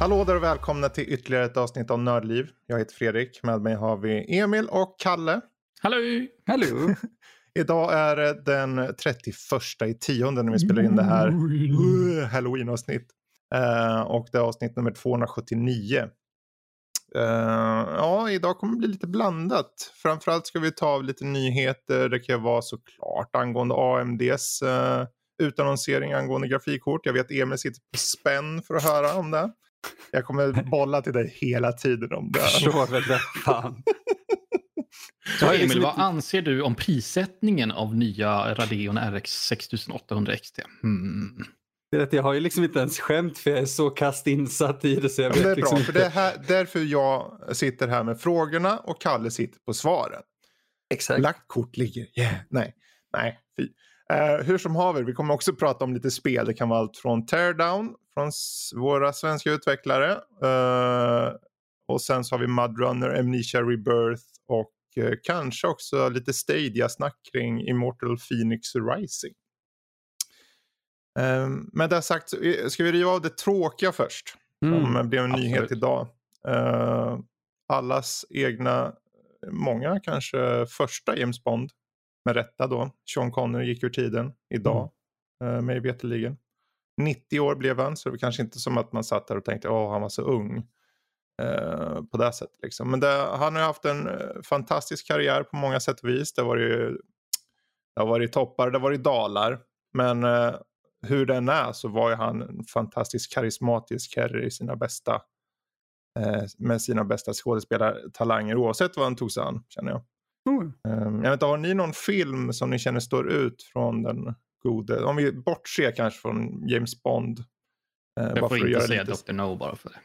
Hallå där och välkomna till ytterligare ett avsnitt av Nördliv. Jag heter Fredrik. Med mig har vi Emil och Kalle. Hallå! Hallå! Idag är det den 31 i tionde när vi spelar in det här uh, halloween-avsnitt. Uh, och det är avsnitt nummer 279. Uh, ja, idag kommer det bli lite blandat. Framförallt ska vi ta av lite nyheter. Det kan vara såklart angående AMDs uh, utannonsering angående grafikkort. Jag vet Emil sitter på spänn för att höra om det. Jag kommer bolla till dig hela tiden om det. Förstår väl det. Fan. Så Emil, vad anser du om prissättningen av nya Radeon RX 6800 XT? Det är att jag har ju liksom inte ens skämt för jag är så kast insatt i det så jag vet det är liksom bra, för det är här, därför jag sitter här med frågorna och Kalle sitter på svaren. Exakt. Lagt kort ligger. Yeah. Nej, nej, fy. Uh, hur som haver, vi kommer också prata om lite spel. Det kan vara allt från Teardown från våra svenska utvecklare. Uh, och sen så har vi Mudrunner, Amnesia Rebirth och uh, kanske också lite Stadia-snack kring Immortal Phoenix Rising. Um, med det sagt, ska vi riva av det tråkiga först? Mm, som blev en absolut. nyhet idag. allas egna, många kanske första James Bond med rätta då. Sean Connery gick ur tiden idag, mm. uh, mig veterligen. 90 år blev han, så det var kanske inte som att man satt där och tänkte att han var så ung. Uh, på det sättet. Liksom. Men det, han har haft en uh, fantastisk karriär på många sätt och vis. Det har varit, det har varit toppar, det har varit dalar. Men uh, hur den är så var ju han en fantastiskt karismatisk herre i sina bästa med sina bästa skådespelartalanger oavsett vad han tog sig an känner jag. Mm. Jag vet inte, har ni någon film som ni känner står ut från den gode? Om vi bortser kanske från James Bond. Uh, jag får inte säga lite... Dr. No bara för det.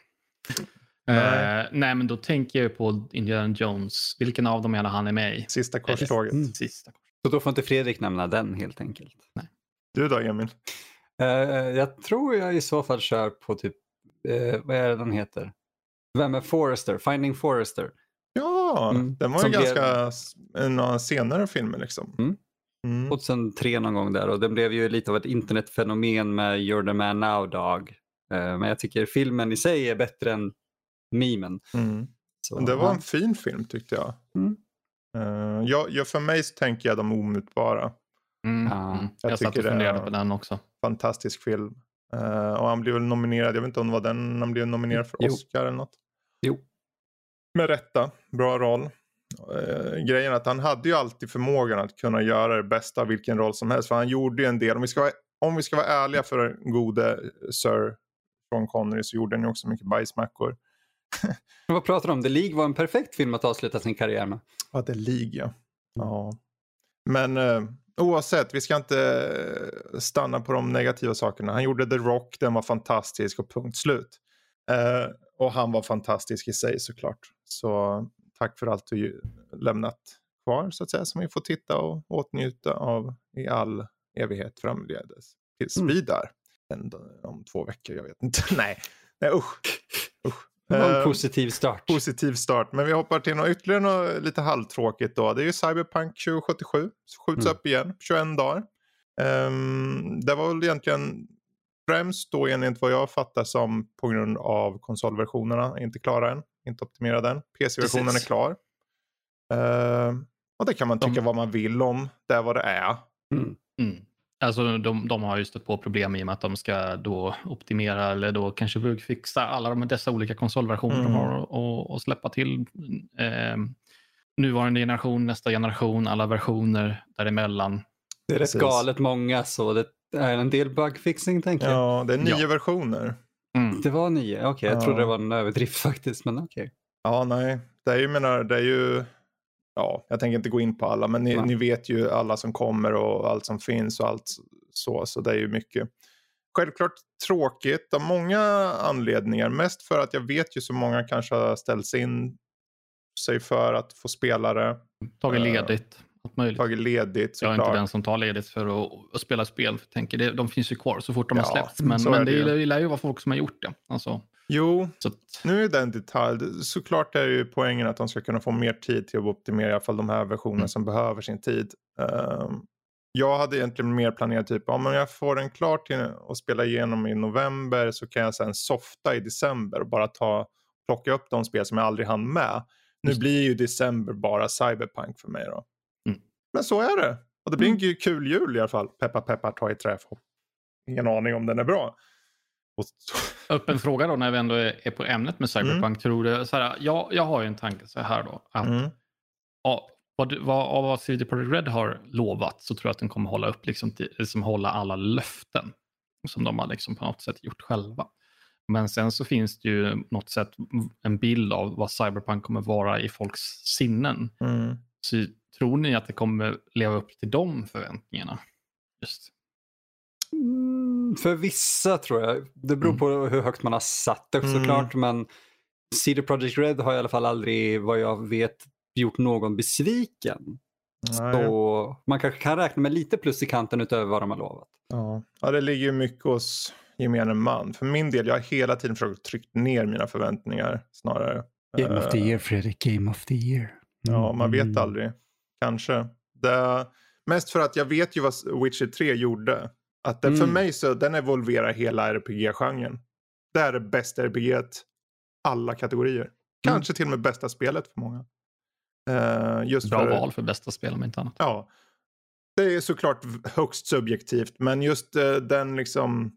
Nej. Uh, nej, men då tänker jag på Indiana Jones. Vilken av dem är han är med i? Sista korståget. Mm. Sista. Så då får inte Fredrik nämna den helt enkelt? Nej. Du då Emil? Uh, jag tror jag i så fall kör på typ, uh, vad är det den heter? Vem är Forrester? Finding Forrester. Ja, mm. den var ju ganska blev... några senare filmer liksom. Mm. Mm. 2003 någon gång där och den blev ju lite av ett internetfenomen med You're the man now dog. Uh, men jag tycker filmen i sig är bättre än memen. Mm. Så, det var en fin film tyckte jag. Mm. Uh, jag, jag. För mig så tänker jag de omutbara. Mm. Jag, jag satt och funderade på den också. Fantastisk film. Uh, och han blev väl nominerad, jag vet inte om det var den han blev nominerad för Oscar eller något. Jo. Med rätta, bra roll. Eh, grejen att han hade ju alltid förmågan att kunna göra det bästa av vilken roll som helst. För han gjorde ju en del, om vi ska vara, om vi ska vara ärliga för den gode Sir Sean Connery så gjorde han ju också mycket bajsmackor. Vad pratar du om? The League var en perfekt film att avsluta sin karriär med. Ja, The League ja. ja. Men eh, oavsett, vi ska inte stanna på de negativa sakerna. Han gjorde The Rock, den var fantastisk och punkt slut. Eh, och han var fantastisk i sig såklart. Så tack för allt du lämnat kvar så att säga som vi får titta och åtnjuta av i all evighet framledes. Tills mm. vi där. Om två veckor, jag vet inte. Nej, Nej usch. usch. Det var en uh, positiv start. Positiv start. Men vi hoppar till något ytterligare något lite halvtråkigt då. Det är ju Cyberpunk 2077. Skjuts mm. upp igen, 21 dagar. Um, det var väl egentligen främst då enligt vad jag fattar som på grund av konsolversionerna inte klara än. Inte optimerad än. PC-versionen är klar. Uh, och det kan man tycka de... vad man vill om. Det är vad det är. Mm. Mm. Alltså de, de har ju stött på problem i och med att de ska då optimera eller då kanske bugfixa alla de, dessa olika konsolversioner mm. de har och, och släppa till eh, nuvarande generation, nästa generation, alla versioner däremellan. Det är rätt galet många så det är en del bugfixing tänker jag. Ja, det är nio ja. versioner. Det var nio, okej. Okay, jag ja. trodde det var en överdrift faktiskt, men okej. Okay. Ja, nej. Det är ju, menar, det är ju... Ja, jag tänker inte gå in på alla, men ni, ni, vet ju alla som kommer och allt som finns och allt så, så det är ju mycket. Självklart tråkigt av många anledningar. Mest för att jag vet ju så många kanske har ställt in sig för att få spelare. Tagit ledigt. Allt möjligt. Tagit ledigt såklart. Jag är inte den som tar ledigt för att, att spela spel. För tänker, det, de finns ju kvar så fort de ja, har släppts. Men, men det, det lär ju vara folk som har gjort det. Alltså, jo, att... nu är det en detalj. Såklart är ju poängen att de ska kunna få mer tid till att optimera i alla fall de här versionerna mm. som behöver sin tid. Um, jag hade egentligen mer planerat typ om jag får den klar till att spela igenom i november så kan jag sen softa i december och bara ta, plocka upp de spel som jag aldrig hann med. Nu blir ju december bara Cyberpunk för mig då. Mm. Men så är det. Och det blir Mm. en kul jul i alla fall. Peppa peppar ta i trä. Ingen aning om den är bra. Öppen fråga då när vi ändå är på ämnet med Cyberpunk. Tror du, så här, jag, jag har ju en tanke så här då. Att, mm. ja, vad, vad, vad CD Projekt Red har lovat så tror jag att den kommer hålla upp liksom, till, liksom hålla alla löften som de har liksom på något sätt gjort själva. Men sen så finns det ju något sätt en bild av vad Cyberpunk kommer vara i folks sinnen. Mm. Så tror ni att det kommer leva upp till de förväntningarna? Just. Mm, för vissa tror jag. Det beror Mm. på hur högt man har satt det Mm. såklart. Men CD Projekt Red har i alla fall aldrig, vad jag vet, gjort någon besviken. Nej. Så man kanske kan räkna med lite plus i kanten utöver vad de har lovat. Ja. ja, det ligger ju mycket hos gemene man. För min del, jag har hela tiden försökt trycka ner mina förväntningar snarare. Game of the Eh, year Fredrik, Game of the year. Ja, man vet Mm. aldrig. Kanske. Det, mest för att jag vet ju vad Witcher 3 gjorde. Att det, För Mm. mig så den evolverar hela RPG-genren. Det är det bästa RPG alla kategorier. Kanske till och med bästa spelet för många. Eh, just Bra för, val för bästa spel om inte annat. Ja. Det är såklart högst subjektivt men just eh, den liksom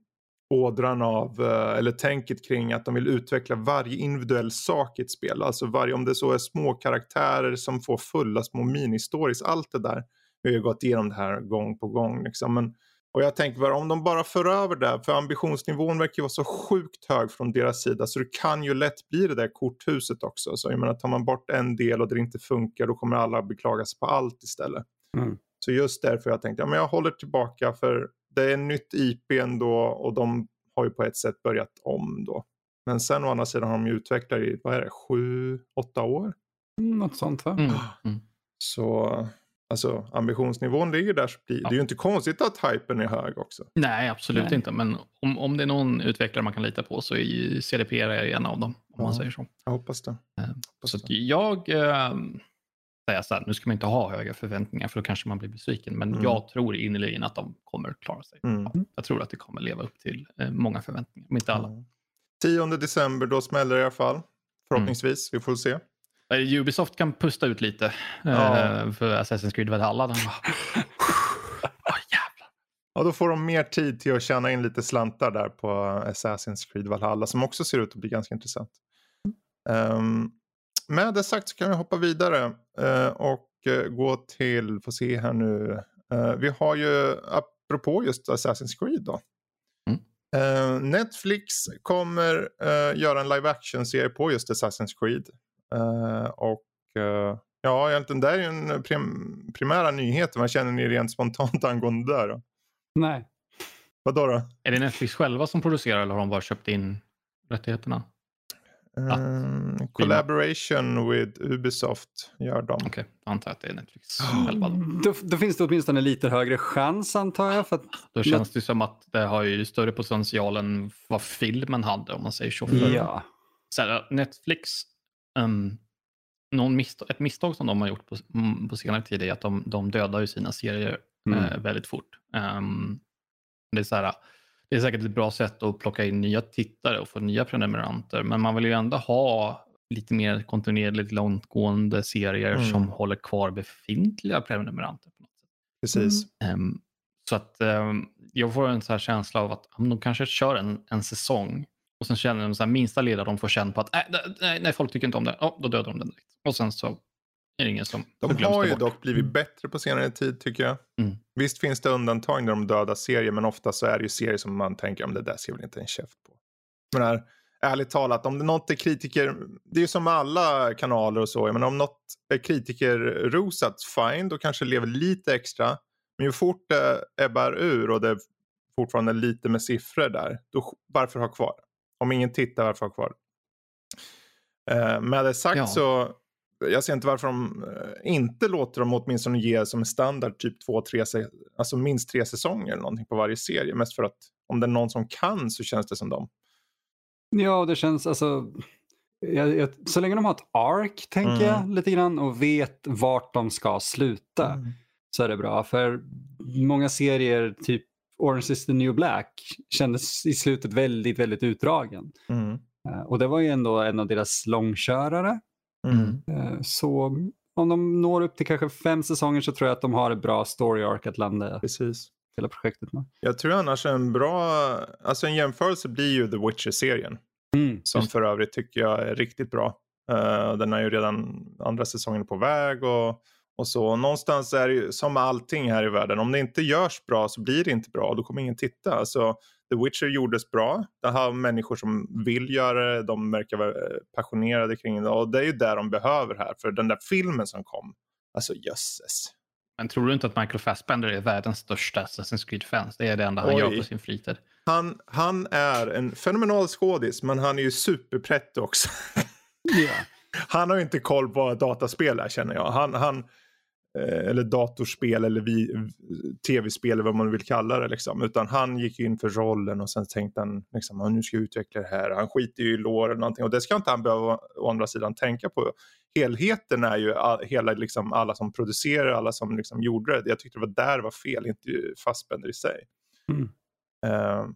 ådran av, eh, eller tänket kring att de vill utveckla varje individuell sak i ett spel. Alltså varje, om det så är små karaktärer som får fulla små mini-stories, allt det där. Vi har ju gått igenom det här gång på gång liksom. Men, och jag tänker bara om de bara för över det, för ambitionsnivån verkar ju vara så sjukt hög från deras sida så det kan ju lätt bli det där korthuset också. Så jag menar tar man bort en del och det inte funkar då kommer alla beklaga sig på allt istället. Mm. Så just därför jag tänkt, ja men jag håller tillbaka för det är en nytt IP ändå och de har ju på ett sätt börjat om då. Men sen å andra sidan har de ju utvecklat i, vad är det, sju, åtta år? Mm, något sånt va? Mm. Mm. Så alltså ambitionsnivån ligger där så blir det är ju inte konstigt att hypen är hög också. Nej, absolut Nej. inte. Men om, om det är någon utvecklare man kan lita på så är ju CDPR en av dem. Om man Ja. säger så. Jag hoppas det. Eh, Hoppas Så det. jag äh, säger så här, nu ska man inte ha höga förväntningar för då kanske man blir besviken. Men Mm. jag tror innerligen att de kommer klara sig. Mm. Jag tror att det kommer leva upp till eh, många förväntningar, om inte alla. Ja. 10 december, då smäller det i alla fall. Förhoppningsvis, vi får se. Eh, Ubisoft kan pusta ut lite eh, Ja. för Assassin's Creed Valhalla. De bara. Ja, då får de mer tid till att tjäna in lite slantar där på Assassin's Creed Valhalla som också ser ut att bli ganska intressant. Um, med det sagt så kan vi hoppa vidare eh, och eh, gå till, får se här nu, Eh, vi har ju apropå just Assassin's Creed då. Mm. Eh, Netflix kommer eh, göra en live action-serie på just Assassin's Creed. Eh, och eh, ja, egentligen det är ju en prim primära nyhet. Vad känner ni rent spontant angående det där? Då? Nej. Vadå då? Är det Netflix själva som producerar eller har de bara köpt in rättigheterna? Um, collaboration with Ubisoft gör de. Okej, jag antar att det är Netflix själva. Då. Då, då finns det åtminstone lite högre chans antar jag. För att, då känns det som att det har ju större potential än vad filmen hade om man säger så. Ja. så här, Netflix, um, någon misstag, ett misstag som de har gjort på, mm, på senare tid är att de, de dödar ju sina serier Mm. eh, väldigt fort. Ehm, det, är så här, det är säkert ett bra sätt att plocka in nya tittare och få nya prenumeranter, men man vill ju ändå ha lite mer kontinuerligt långtgående serier Mm. som håller kvar befintliga prenumeranter. På något sätt. Precis. Ehm, så att ehm, jag får en så här känsla av att de kanske kör en, en säsong och sen känner de så här, minsta lilla de får känna på att äh, nej, nej, folk tycker inte om det, ja, då dödar de den direkt. Och sen så är det ingen som De har ju bort. dock blivit bättre på senare tid tycker jag. Mm. Visst finns det undantag när de dödar serier men ofta så är det ju serier som man tänker om det där ser väl inte en käft på. Men här, ärligt talat, om det något är kritiker, det är ju som med alla kanaler och så, men om något är kritikerrosat, fine, då kanske det lever lite extra. Men ju fort det ebbar ur och det är fortfarande lite med siffror där, då varför ha kvar? Om ingen tittar, varför ha kvar? Eh, med det sagt Ja. så jag ser inte varför de eh, inte låter dem åtminstone ge som standard typ två, tre, alltså minst tre säsonger eller någonting på varje serie. Mest för att om det är någon som kan så känns det som dem. ja, det känns alltså... Jag, jag, så länge de har ett ark, tänker Mm. jag, lite grann och vet vart de ska sluta så är det bra. För många serier, typ Orange is the new black, kändes i slutet väldigt, väldigt utdragen. Mm. Eh, och det var ju ändå en av deras långkörare. Mm. Eh, Så om de når upp till kanske fem säsonger så tror jag att de har ett bra story arc att landa Precis. hela projektet med. Jag tror annars en bra, alltså en jämförelse blir ju The Witcher-serien. Mm. Som för övrigt tycker jag är riktigt bra. Eh, den är ju redan andra säsongen på väg och, och så. Någonstans är det ju som med allting här i världen. Om det inte görs bra så blir det inte bra. Då kommer ingen titta. Alltså, The Witcher gjordes bra. Det har människor som vill göra det. De verkar vara eh, passionerade kring det. Och det är ju det de behöver här. För den där filmen som kom. Alltså jösses. Men tror du inte att Michael Fassbender är världens största Assassin's Creed-fans? Det är det enda han Oj. gör på sin fritid. Han, han är en fenomenal skådis. Men han är ju superpretto också. Ja. Han har ju inte koll på dataspel här känner jag. Han, han, eller datorspel eller vi, tv-spel eller vad man vill kalla det. Liksom. Utan han gick in för rollen och sen tänkte han liksom, "Ja, nu ska jag utveckla det här. Han skiter ju i lår eller någonting. Och det ska inte han behöva å andra sidan tänka på. Helheten är ju all, hela, liksom, alla som producerar, alla som liksom, gjorde det. Jag tyckte det var där det var fel, inte Fassbender i sig. Mm. Eh,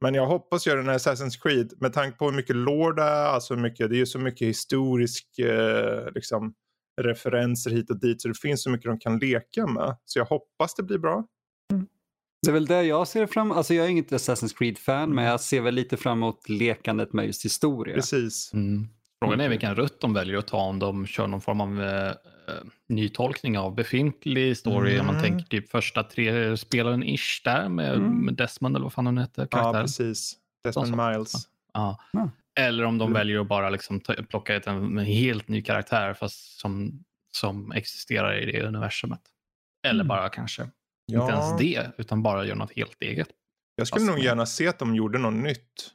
men jag hoppas göra den här Assassin's Creed med tanke på hur mycket lore det är, alltså mycket, det är ju så mycket historisk eh, liksom, referenser hit och dit så det finns så mycket de kan leka med. Så jag hoppas det blir bra. Det är väl det jag ser fram Alltså jag är inget Assassin's Creed-fan men jag ser väl lite fram emot lekandet med just historia. Precis. Mm. Frågan är vilken rutt de väljer att ta om de kör någon form av eh, eh, nytolkning av befintlig story. Om man Mm. tänker typ första tre spelaren ish där med, Mm. med Desmond eller vad fan hon hette. Ja, karaktären. precis. Desmond. Miles. Ja. Ja. Eller om de Mm. väljer att bara liksom plocka ut en, en helt ny karaktär fast som, som existerar i det universumet. Eller Mm. bara kanske Ja, inte ens det, utan bara göra något helt eget. jag skulle fast nog gärna se att de gjorde något nytt.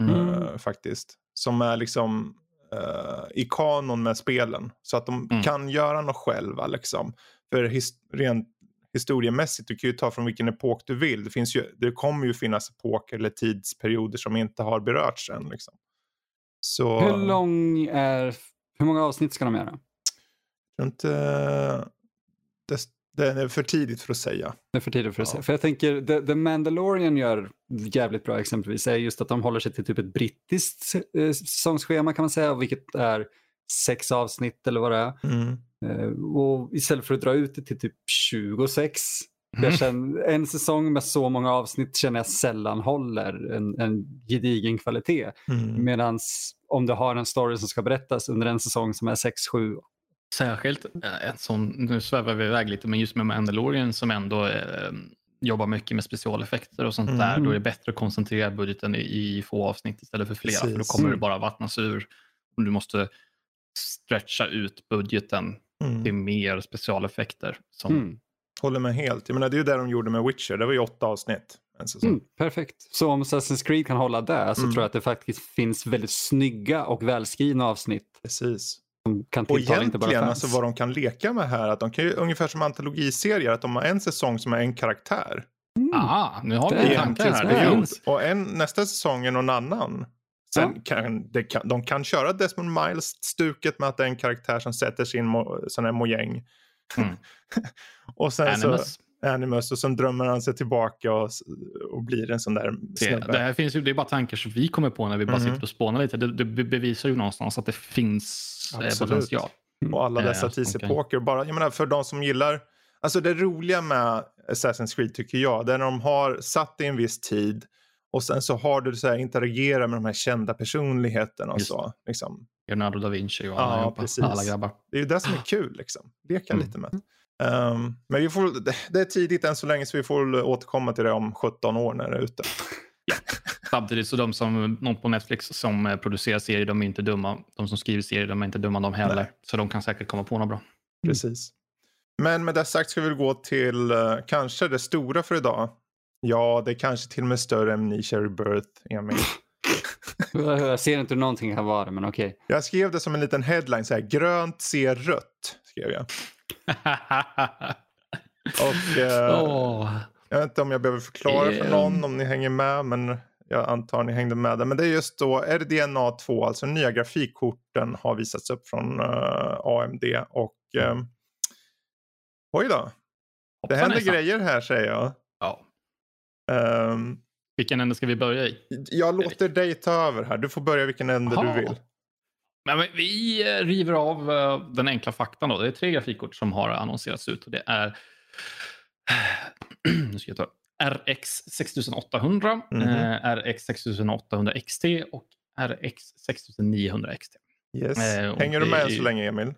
Eh, faktiskt. Som är liksom eh, i kanon med spelen. Så att de Mm. kan göra något själva liksom. För his rent historiemässigt, du kan ju ta från vilken epok du vill. Det, finns ju, det kommer ju finnas epoker eller tidsperioder som inte har berörts än. Liksom. Så Hur lång är... Hur många avsnitt ska de göra? inte, det, det är för tidigt för att säga. Det är för tidigt för att Ja. säga. För jag tänker, The, The Mandalorian gör jävligt bra exempelvis, är just att de håller sig till typ ett brittiskt eh, säsongsschema kan man säga, vilket är sex avsnitt eller vad det är. Mm. Eh, och istället för att dra ut det till typ 26. Mm. Jag känner, en säsong med så många avsnitt känner jag sällan håller en, en gedigen kvalitet. Mm. Medan om du har en story som ska berättas under en säsong som är 6-7. Särskilt eh, en sån, nu svävar vi iväg lite, men just med Mandalorian som ändå eh, jobbar mycket med specialeffekter och sånt Mm. där, då är det bättre att koncentrera budgeten i, i få avsnitt istället för flera, för då Precis. kommer det bara vattnas ur. Och du måste stretcha ut budgeten Mm. till mer specialeffekter. Som, Mm. Håller med helt. Jag menar, det är ju det de gjorde med Witcher. Det var ju åtta avsnitt. Mm, perfekt. Så om Assassin's Creed kan hålla där så Mm. tror jag att det faktiskt finns väldigt snygga och välskrivna avsnitt Precis. som kan Och tilltala inte bara egentligen, fans. alltså vad de kan leka med här, att de kan ju ungefär som antologiserier, att de har en säsong som är en karaktär. Mm. Ah, nu har vi Det en är här. Det finns. Och en, nästa säsong är någon annan. Sen kan, det kan, de kan köra Desmond Miles-stuket med att det är en karaktär som sätter sin mo, sån här mojäng. Mm. och sen Animus. så Animus och sen drömmer han sig tillbaka och, och blir en sån där Det, snubbe. det här finns ju, det är bara tankar som vi kommer på när vi bara Mhm. sitter och spånar lite. Det, det be- bevisar ju någonstans att det finns eh, Absolut. potential. Och alla Eh, dessa kan- tidsepoker. Bara, jag menar för de som gillar, alltså det roliga med Assassin's Creed tycker jag, det är när de har satt i en viss tid och sen så har du så här interagera med de här kända personligheterna och Just så. Liksom. Leonardo da Vinci och Ja, allihopa, precis. alla grabbar. Det är ju det som är kul liksom. Leka Mm. lite med. Um, men vi får, det- är tidigt än så länge så vi får återkomma till det om 17 år när det är ute. Samtidigt så de som, någon på Netflix som eh, producerar serier, de är inte dumma. De som skriver serier, de är inte dumma de heller. Nej. Så de kan säkert komma på något bra. Precis. Men med det sagt ska vi gå till eh, kanske det stora för idag. Ja, det är kanske till och med större än Nisha Rebirth, Emil. Jag ser inte någonting kan vara men okej. Jag skrev det som en liten headline, så här, grönt ser rött. Skrev jag. Och, eh, Åh. Jag vet inte om jag behöver förklara för Ehm. någon om ni hänger med, men jag antar ni hängde med där. Men det är just då RDNA 2, alltså nya grafikkorten har visats upp från eh, AMD och uh, oj då. Det händer grejer här säger jag. Ehm, Vilken ände ska vi börja i? jag låter dig ta över här. Du får börja vilken ände Jaha. du vill. Men vi- eh, river av eh, den enkla faktan. Då. Det är tre grafikkort som har annonserats ut. Och det är nu ska jag ta RX 6800, Mhm. eh, RX 6800 XT och RX 6900 XT. Yes. Eh, Hänger du med är så länge Emil?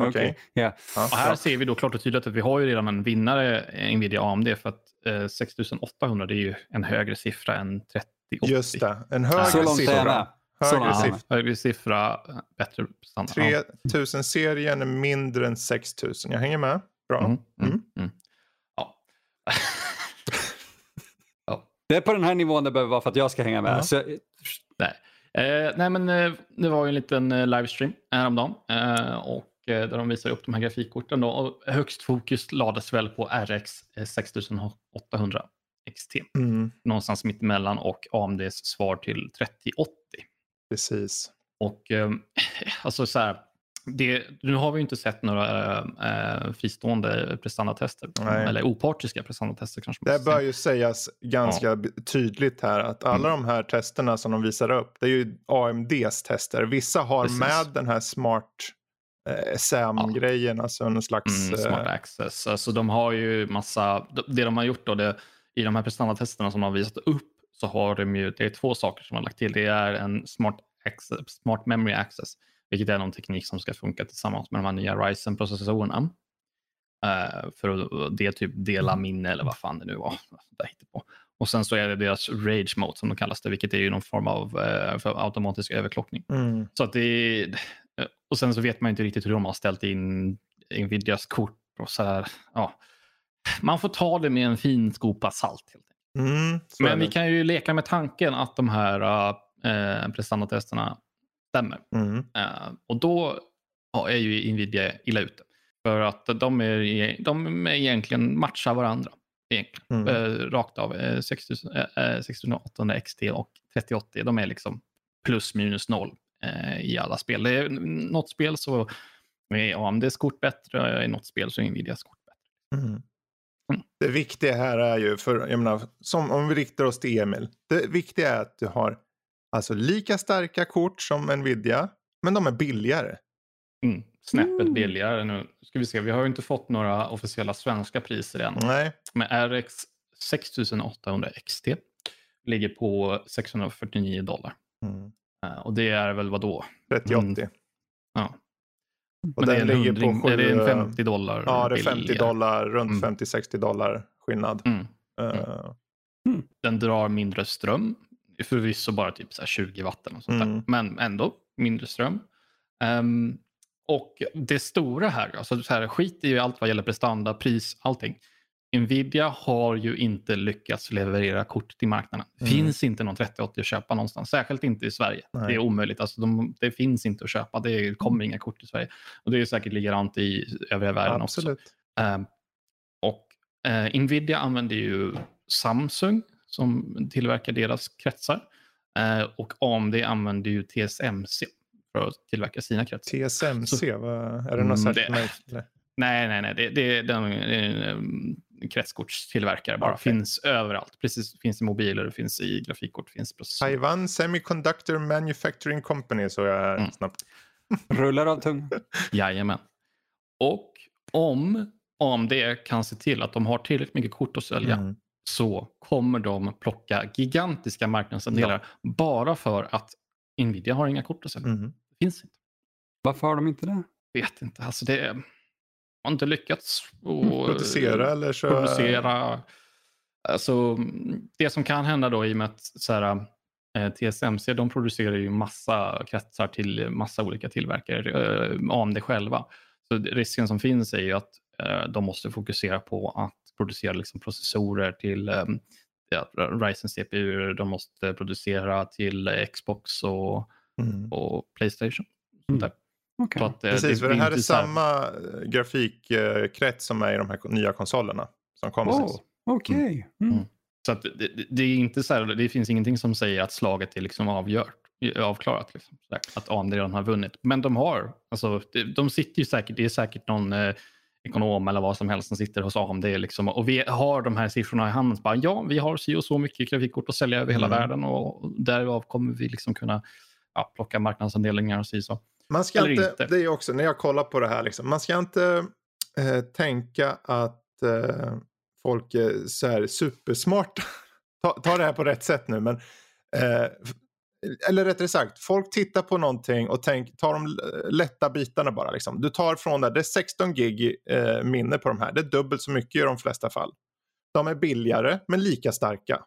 Mm, Okej. okej. Ja. Ja, Och här ser vi då klart och tydligt att vi har ju redan en vinnare, Nvidia AMD, för att eh, 6800 det är ju en högre siffra än 3080. Just det. En högre Så långt siffra. Högre siffra. Högre siffra, eh, bättre standard. Ja. 3000-serien är mindre än 6000. Jag hänger med. Bra. Mm, mm, Mm. mm. Ja. Det är på den här nivån det behöver vara för att jag ska hänga med. Ja. Så, Eh, nej, men eh, det var ju en liten eh, livestream häromdagen eh, och där de visade upp de här grafikkorten. Då, och högst fokus lades väl på RX eh, 6800 XT, Mm, någonstans mittemellan och AMDs svar till 3080. precis. Och eh, alltså så här, det, nu har vi ju inte sett några eh, fristående prestandatester, Nej. eller opartiska prestandatester kanske Det bör ju sägas ganska b- tydligt här att alla Mm. de här testerna som de visar upp, det är ju AMDs tester. Vissa har Precis. med den här smart eh, SAM-grejen, alltså en slags... Mm, smart eh, access. Alltså de har ju massa, det de har gjort då, det, i de här prestandatesterna som de har visat upp så har de ju, det är två saker som de har lagt till. Det är en smart, access, smart memory access, vilket är någon teknik som ska funka tillsammans med de här nya Ryzen-processorerna. Eh, för att det typ dela minne eller vad fan det nu var. Där på. Och sen så är det deras rage mode som de kallas det, vilket är ju någon form av för automatisk överklockning. mm, Så att det är, och sen så vet man inte riktigt hur de har ställt in Nvidias kort och så här. Ja. Man får ta det med en fin skopa salt. Helt enkelt. mm, Men vi kan ju leka med tanken att de här äh, prestandatesterna stämmer. Mm, Eh, och då ja, är ju Nvidia illa ute. För att de är, de är egentligen matchar varandra. Egentligen. Mm. Eh, rakt av. Eh, 6000, eh, 6800 XT och 3080. De är liksom plus minus noll eh, i alla spel. Det är, något spel så är AMDs kort bättre, i något spel så är Nvidias kort bättre. mm. Det viktiga här är ju, för jag menar, som om vi riktar oss till Emil. Det viktiga är att du har alltså lika starka kort som Nvidia, men de är billigare. Mm. Snäppet Mm. billigare nu. Ska vi se, vi har ju inte fått några officiella svenska priser än. Nej, Men RX 6800 XT ligger på 649 dollar. mm. Eh, och det är väl vad då? 3080. Ja. Och Men det är, den en ligger på hundring, är det en eh, 50 dollar Ja, det är 50 billigare? dollar, runt Mm. 50-60 dollar skillnad. Mm. Eh, Den drar mindre ström. Förvisso bara typ så här 20 watt eller något sånt Mm. där. Men ändå mindre ström. Ehm, och det stora här, alltså så här, skit i allt vad gäller prestanda, pris, allting. Nvidia har ju inte lyckats leverera kort till marknaden. Det Mm. finns inte någon 3080 att köpa någonstans, särskilt inte i Sverige. Nej. Det är omöjligt. Alltså de, det finns inte att köpa. Det kommer inga kort i Sverige. Och Det är säkert likadant i övriga världen också. absolut. Ehm, och eh, Nvidia använder ju Samsung som tillverkar deras kretsar. Eh, och AMD använder ju TSMC för att tillverka sina kretsar. TSMC, vad, är det Mm, något det- särskilt märke? eller? nej, nej, nej. Det, det, det en um, kretskortstillverkare bara. Okej. Finns överallt. Precis, finns i mobiler, det finns i grafikkort, finns i processorer. Taiwan Semiconductor Manufacturing Company så jag här Mm. snabbt. rullar av tungan. Jajamän. Och om AMD kan se till att de har tillräckligt mycket kort att sälja Mm. så kommer de plocka gigantiska marknadsandelar bara för att Nvidia har inga kort att sälja. Mm. Det finns inte. Varför har de inte det? Vet inte. Alltså det har inte lyckats Mm, Producera eller så... producera. Alltså, det som kan hända då i och med att så här, eh, TSMC de producerar ju massa kretsar till massa olika tillverkare, eh, AMD själva. Så risken som finns är ju att eh, de måste fokusera på att producera liksom processorer till eh, Ryzen CPU, de måste producera till Xbox och, Mm. och Playstation. Mm. Så att, eh, Precis, för det blir här är så här- samma eh, grafikkrets som är i de här nya konsolerna. Som kommer. Oh, Okej. Mm. Mm. Så att det, det- det är inte så här, det finns ingenting som säger att slaget är liksom avgjort, avklarat. Liksom, så där, att AMD redan har vunnit. Men de har, alltså, de, de sitter ju säkert, det är säkert någon eh, ekonom eller vad som helst som sitter hos AMD. Liksom, och vi har de här siffrorna i handen. Bara, ja, vi har si och så mycket grafikkort att sälja över hela Mm. världen och därav kommer vi liksom kunna ja, plocka marknadsandelar och si så. Man ska Eller inte, inte. det är också när jag kollar på det här, liksom, man ska inte eh, tänka att eh, folk är så här supersmarta. ta, ta det här på rätt sätt nu, men eh, eller rättare sagt, folk tittar på någonting och tänk, tar de lätta bitarna bara. Liksom. Du tar från där, det är 16 gig eh, minne på de här, det är dubbelt så mycket i de flesta fall. De är billigare men lika starka.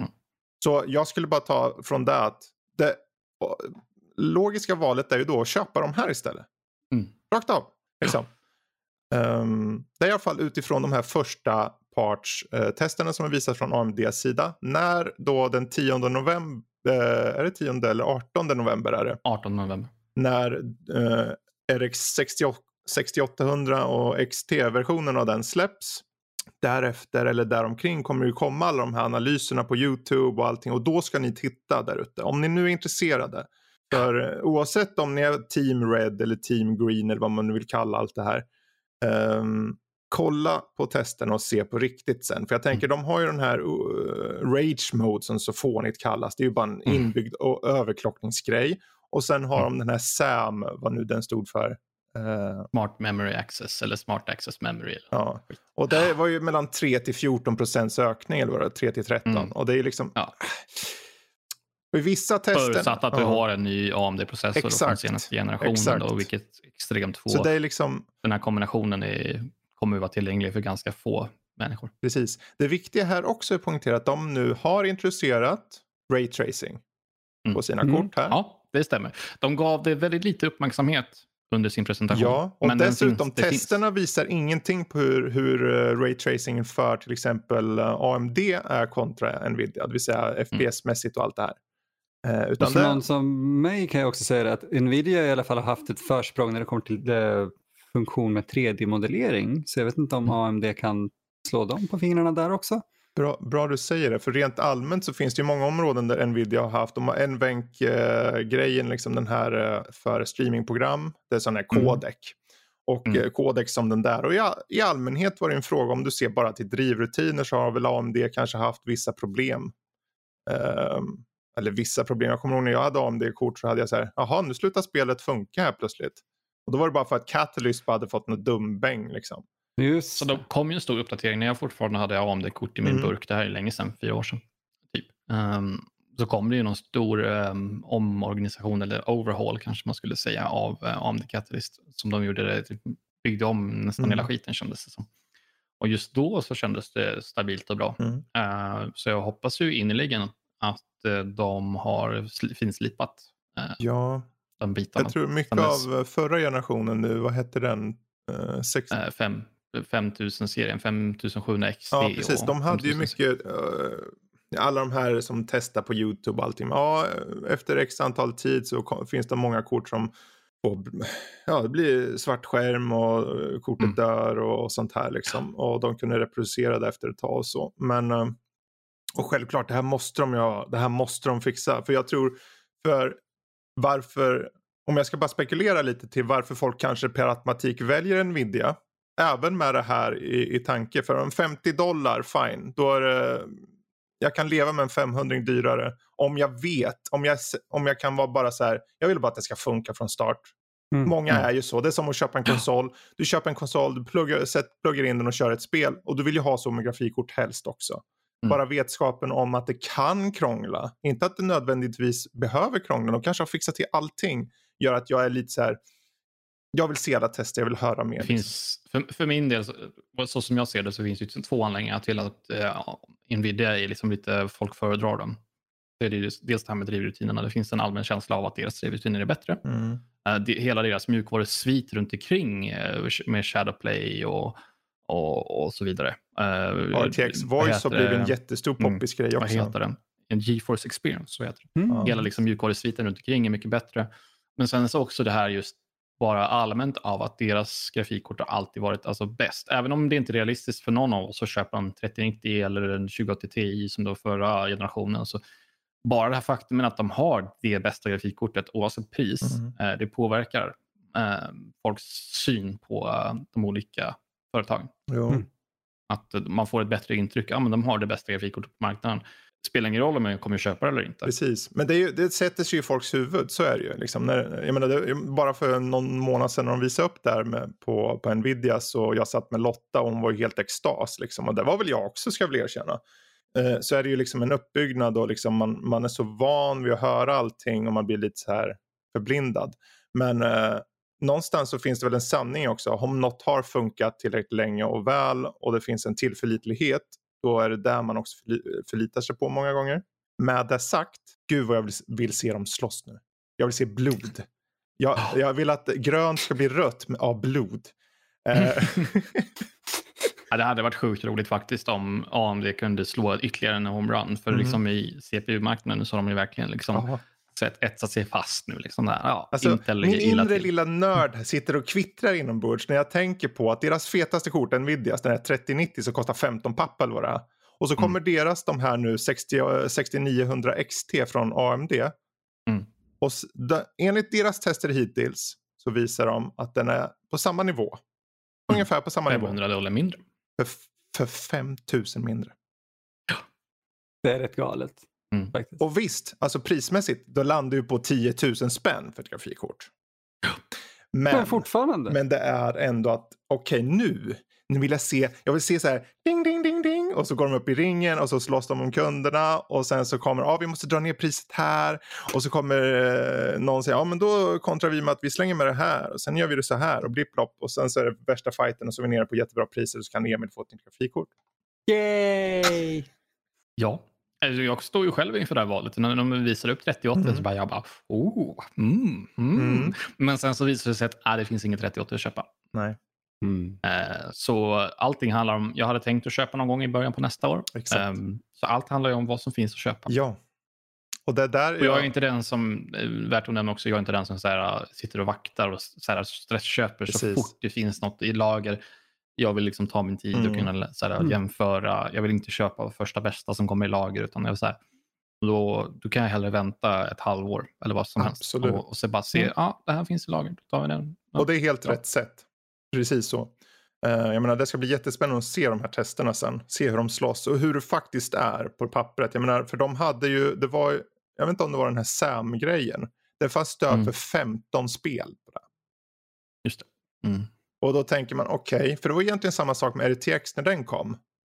Mm. Så jag skulle bara ta från det att det logiska valet är ju då att köpa de här istället. Mm. Rakt av. Liksom. Ehm, det är i alla fall utifrån de här första parts-testerna som har visats från AMDs sida. När då den 10 november, eh, är det 10 eller 18 november är det? 18 november. När eh, RX 68, 6800 och XT-versionen av den släpps. Därefter eller däromkring kommer ju komma alla de här analyserna på YouTube och allting och då ska ni titta där ute. Om ni nu är intresserade. För eh, oavsett om ni är Team Red eller Team Green eller vad man nu vill kalla allt det här. ehm, kolla på testerna och se på riktigt sen. För jag tänker de har ju den här uh, rage mode som så fånigt kallas. Det är ju bara en Mm. inbyggd överklockningsgrej. Och sen har de den här SAM, vad nu den stod för. Eh, Smart Memory Access eller Smart Access Memory. ja. Och det var ju mellan 3 till 14 procents ökning eller vad det var, 3 till 13. Mm. Och det är liksom... Ja. I vissa tester... Förutsatt att du har en ny AMD-processor från senaste generationen. Exakt. Då, vilket extremt få. Så det är liksom, Den här kombinationen är, kommer att vara tillgänglig för ganska få människor. precis. Det viktiga här också är att poängtera att de nu har introducerat Ray Tracing Mm. på sina Mm. kort här. Ja, det stämmer. De gav det väldigt lite uppmärksamhet under sin presentation. Ja, och Men dessutom finns- det finns. testerna visar ingenting på hur, hur eh, Ray Tracing för till exempel eh, AMD är kontra Nvidia, det vill säga FPS-mässigt och allt det här. Eh, utan för det, någon som mig kan jag också säga att Nvidia i alla fall har haft ett försprång när det kommer till eh, funktion med 3D-modellering. Så jag vet inte om AMD kan slå dem på fingrarna där också. Bra, bra du säger det, för rent allmänt så finns det ju många områden där Nvidia har haft, de har NVENC-grejen, liksom den här eh, för streamingprogram, det är sån här Mm. kodek. Och Mm. eh, kodek som den där. Och i, all- i allmänhet var det en fråga, om du ser bara till drivrutiner så har väl AMD kanske haft vissa problem. Ehm, eller vissa problem, jag kommer ihåg när jag hade AMD-kort så hade jag så här, jaha nu slutar spelet funka här plötsligt. Och då var det bara för att Catalyst bara hade fått något dumbäng liksom. Just Så det kom ju en stor uppdatering när jag fortfarande hade AMD-kort i min Mm. burk. Det här är länge sedan, fyra år sedan. Typ. Ehm, så kom det ju någon stor um, omorganisation eller overhaul kanske man skulle säga av uh, AMD Catalyst. Som de gjorde det, typ, byggde om nästan Mm. hela skiten kändes det som. Och just då så kändes det stabilt och bra. Mm. Eh, så jag hoppas ju innerligen att eh, de har sli- finslipat uh, Ja, de bitarna. jag tror mycket av eh, förra generationen nu, vad hette den? Uh, sex... Eh, fem- 5000-serien, 5700 XT. Ja, precis. De hade ju 5000. mycket, eh, alla de här som testar på YouTube och allting. Ja, efter x antal tid så finns det många kort som får, ja, det blir svart skärm och eh, kortet Mm. dör och sånt här liksom. Och de kunde reproducera det efter ett tag och så. Men, eh, och självklart, det här måste de, ja, det här måste de fixa. För jag tror, för varför, om jag ska bara spekulera lite till varför folk kanske per automatik väljer Nvidia. Även med det här i, i tanke. För om 50 dollar, fine. Då är det, jag kan leva med en 500 dyrare. Om jag vet, om jag, om jag kan vara bara så här. Jag vill bara att det ska funka från start. Mm. Många Mm. är ju så. Det är som att köpa en konsol. Du köper en konsol, du pluggar, sätt, pluggar in den och kör ett spel. Och du vill ju ha så med grafikkort helst också. Mm. Bara vetskapen om att det kan krångla. Inte att det nödvändigtvis behöver krångla. De kanske har fixat till allting. Gör att jag är lite så här. Jag vill se alla tester, jag vill höra mer. Det finns, för, för min del, så, så som jag ser det, så finns det två anledningar till att eh, Nvidia är liksom lite, folk föredrar dem. Det är det, dels det här med drivrutinerna. Det finns en allmän känsla av att deras drivrutiner är bättre. Mm. Eh, det, hela deras mjukvarusvit runt omkring eh, med Shadowplay och, och, och så vidare. Eh, RTX vad Voice har blivit en jättestor Mm. poppis grej Vad också. heter den? En GeForce Experience, så heter det. Mm. Hela liksom mjukvarusviten runt omkring är mycket bättre. Men sen så också det här just bara allmänt av att deras grafikkort har alltid varit alltså bäst. Även om det inte är realistiskt för någon av oss att köpa en 3090 eller en 2080 Ti som då förra generationen. Så bara det här faktumet att de har det bästa grafikkortet oavsett pris, Mm. eh, det påverkar eh, folks syn på eh, de olika företagen. Jo. Mm. Att eh, man får ett bättre intryck. Ja, men de har det bästa grafikkortet på marknaden. Spelar ingen roll om jag kommer att köpa det eller inte. Precis, men det, är ju, det sätter sig i folks huvud, så är det ju. Liksom. När, jag menar, det, bara för någon månad sedan när de visade upp där med, på, på Nvidia så jag satt med Lotta och hon var ju helt extas. Liksom. Och det var väl jag också ska jag väl erkänna. Eh, så är det ju liksom en uppbyggnad och liksom man, man är så van vid att höra allting och man blir lite så här förblindad. Men eh, någonstans så finns det väl en sanning också. Om något har funkat tillräckligt länge och väl och det finns en tillförlitlighet då är det där man också förli- förlitar sig på många gånger. Med det sagt, gud vad jag vill, vill se dem slåss nu. Jag vill se blod. Jag, jag vill att grönt ska bli rött av blod. Eh, Ja, det hade varit sjukt roligt faktiskt om AMD kunde slå ytterligare en homerun. För Mm. liksom i CPU-marknaden så har de ju verkligen liksom ja. Sett etsat sig fast nu. Liksom där. Ja, Alltså, Intel min inre till. lilla nörd sitter och kvittrar inombords när jag tänker på att deras fetaste kort, Nvidias, den här 3090 som kostar 15 papp eller vad det är. Och så Mm. kommer deras de här nu 60, 6900 XT från AMD. Mm. Och enligt deras tester hittills så visar de att den är på samma nivå. Ungefär på samma nivå. 500 dollar mindre. För, för 5000 mindre. Det är rätt galet. Mm. Och visst, alltså prismässigt, då landar du på 10 000 spänn för ett grafikkort. Men, Men, fortfarande. men det är ändå att, okej nu, nu vill jag se, jag vill se så här, ding, ding, ding, ding, och så går de upp i ringen och så slåss de om kunderna och sen så kommer, ja vi måste dra ner priset här och så kommer eh, någon säga, ja men då kontrar vi med att vi slänger med det här och sen gör vi det så här och blipp plopp och sen så är det värsta fighten och så är vi nere på jättebra priser och så kan Emil få ett nytt grafikkort. Yay! Ja. Alltså, jag står ju själv inför det här valet. När de visar upp 38 Mm. så bara jag bara, oh, mm, mm. Mm. Men sen så visar det sig att ah, det finns inget 38 att köpa. Nej, Mm. Eh, så allting handlar om, jag hade tänkt att köpa någon gång i början på nästa år. exakt. Ehm, så allt handlar ju om vad som finns att köpa. ja. Och det där, Och jag är inte den som, eh, värt att nämna också, jag är inte den som så här, sitter och vaktar och så här, stressköper så fort det finns något i lager. Jag vill liksom ta min tid Mm. och kunna så här, Mm. jämföra. Jag vill inte köpa första bästa som kommer i lager utan jag vill så här, då, då kan jag hellre vänta ett halvår eller vad som Absolut. helst. Och, och så bara se, Mm. ja det här finns i lager, då tar vi den. Ja. Och det är helt Ja. rätt sätt. Precis så. Eh, jag menar, det ska bli jättespännande att se de här testerna sen. Se hur de slåss och hur det faktiskt är på pappret. Jag menar, för de hade ju, det var jag vet inte om det var den här SAM-grejen. Det fanns stöd Mm. för 15 spel. På det. Just det. Mm. Och då tänker man okej, för det var egentligen samma sak med RTX när den kom.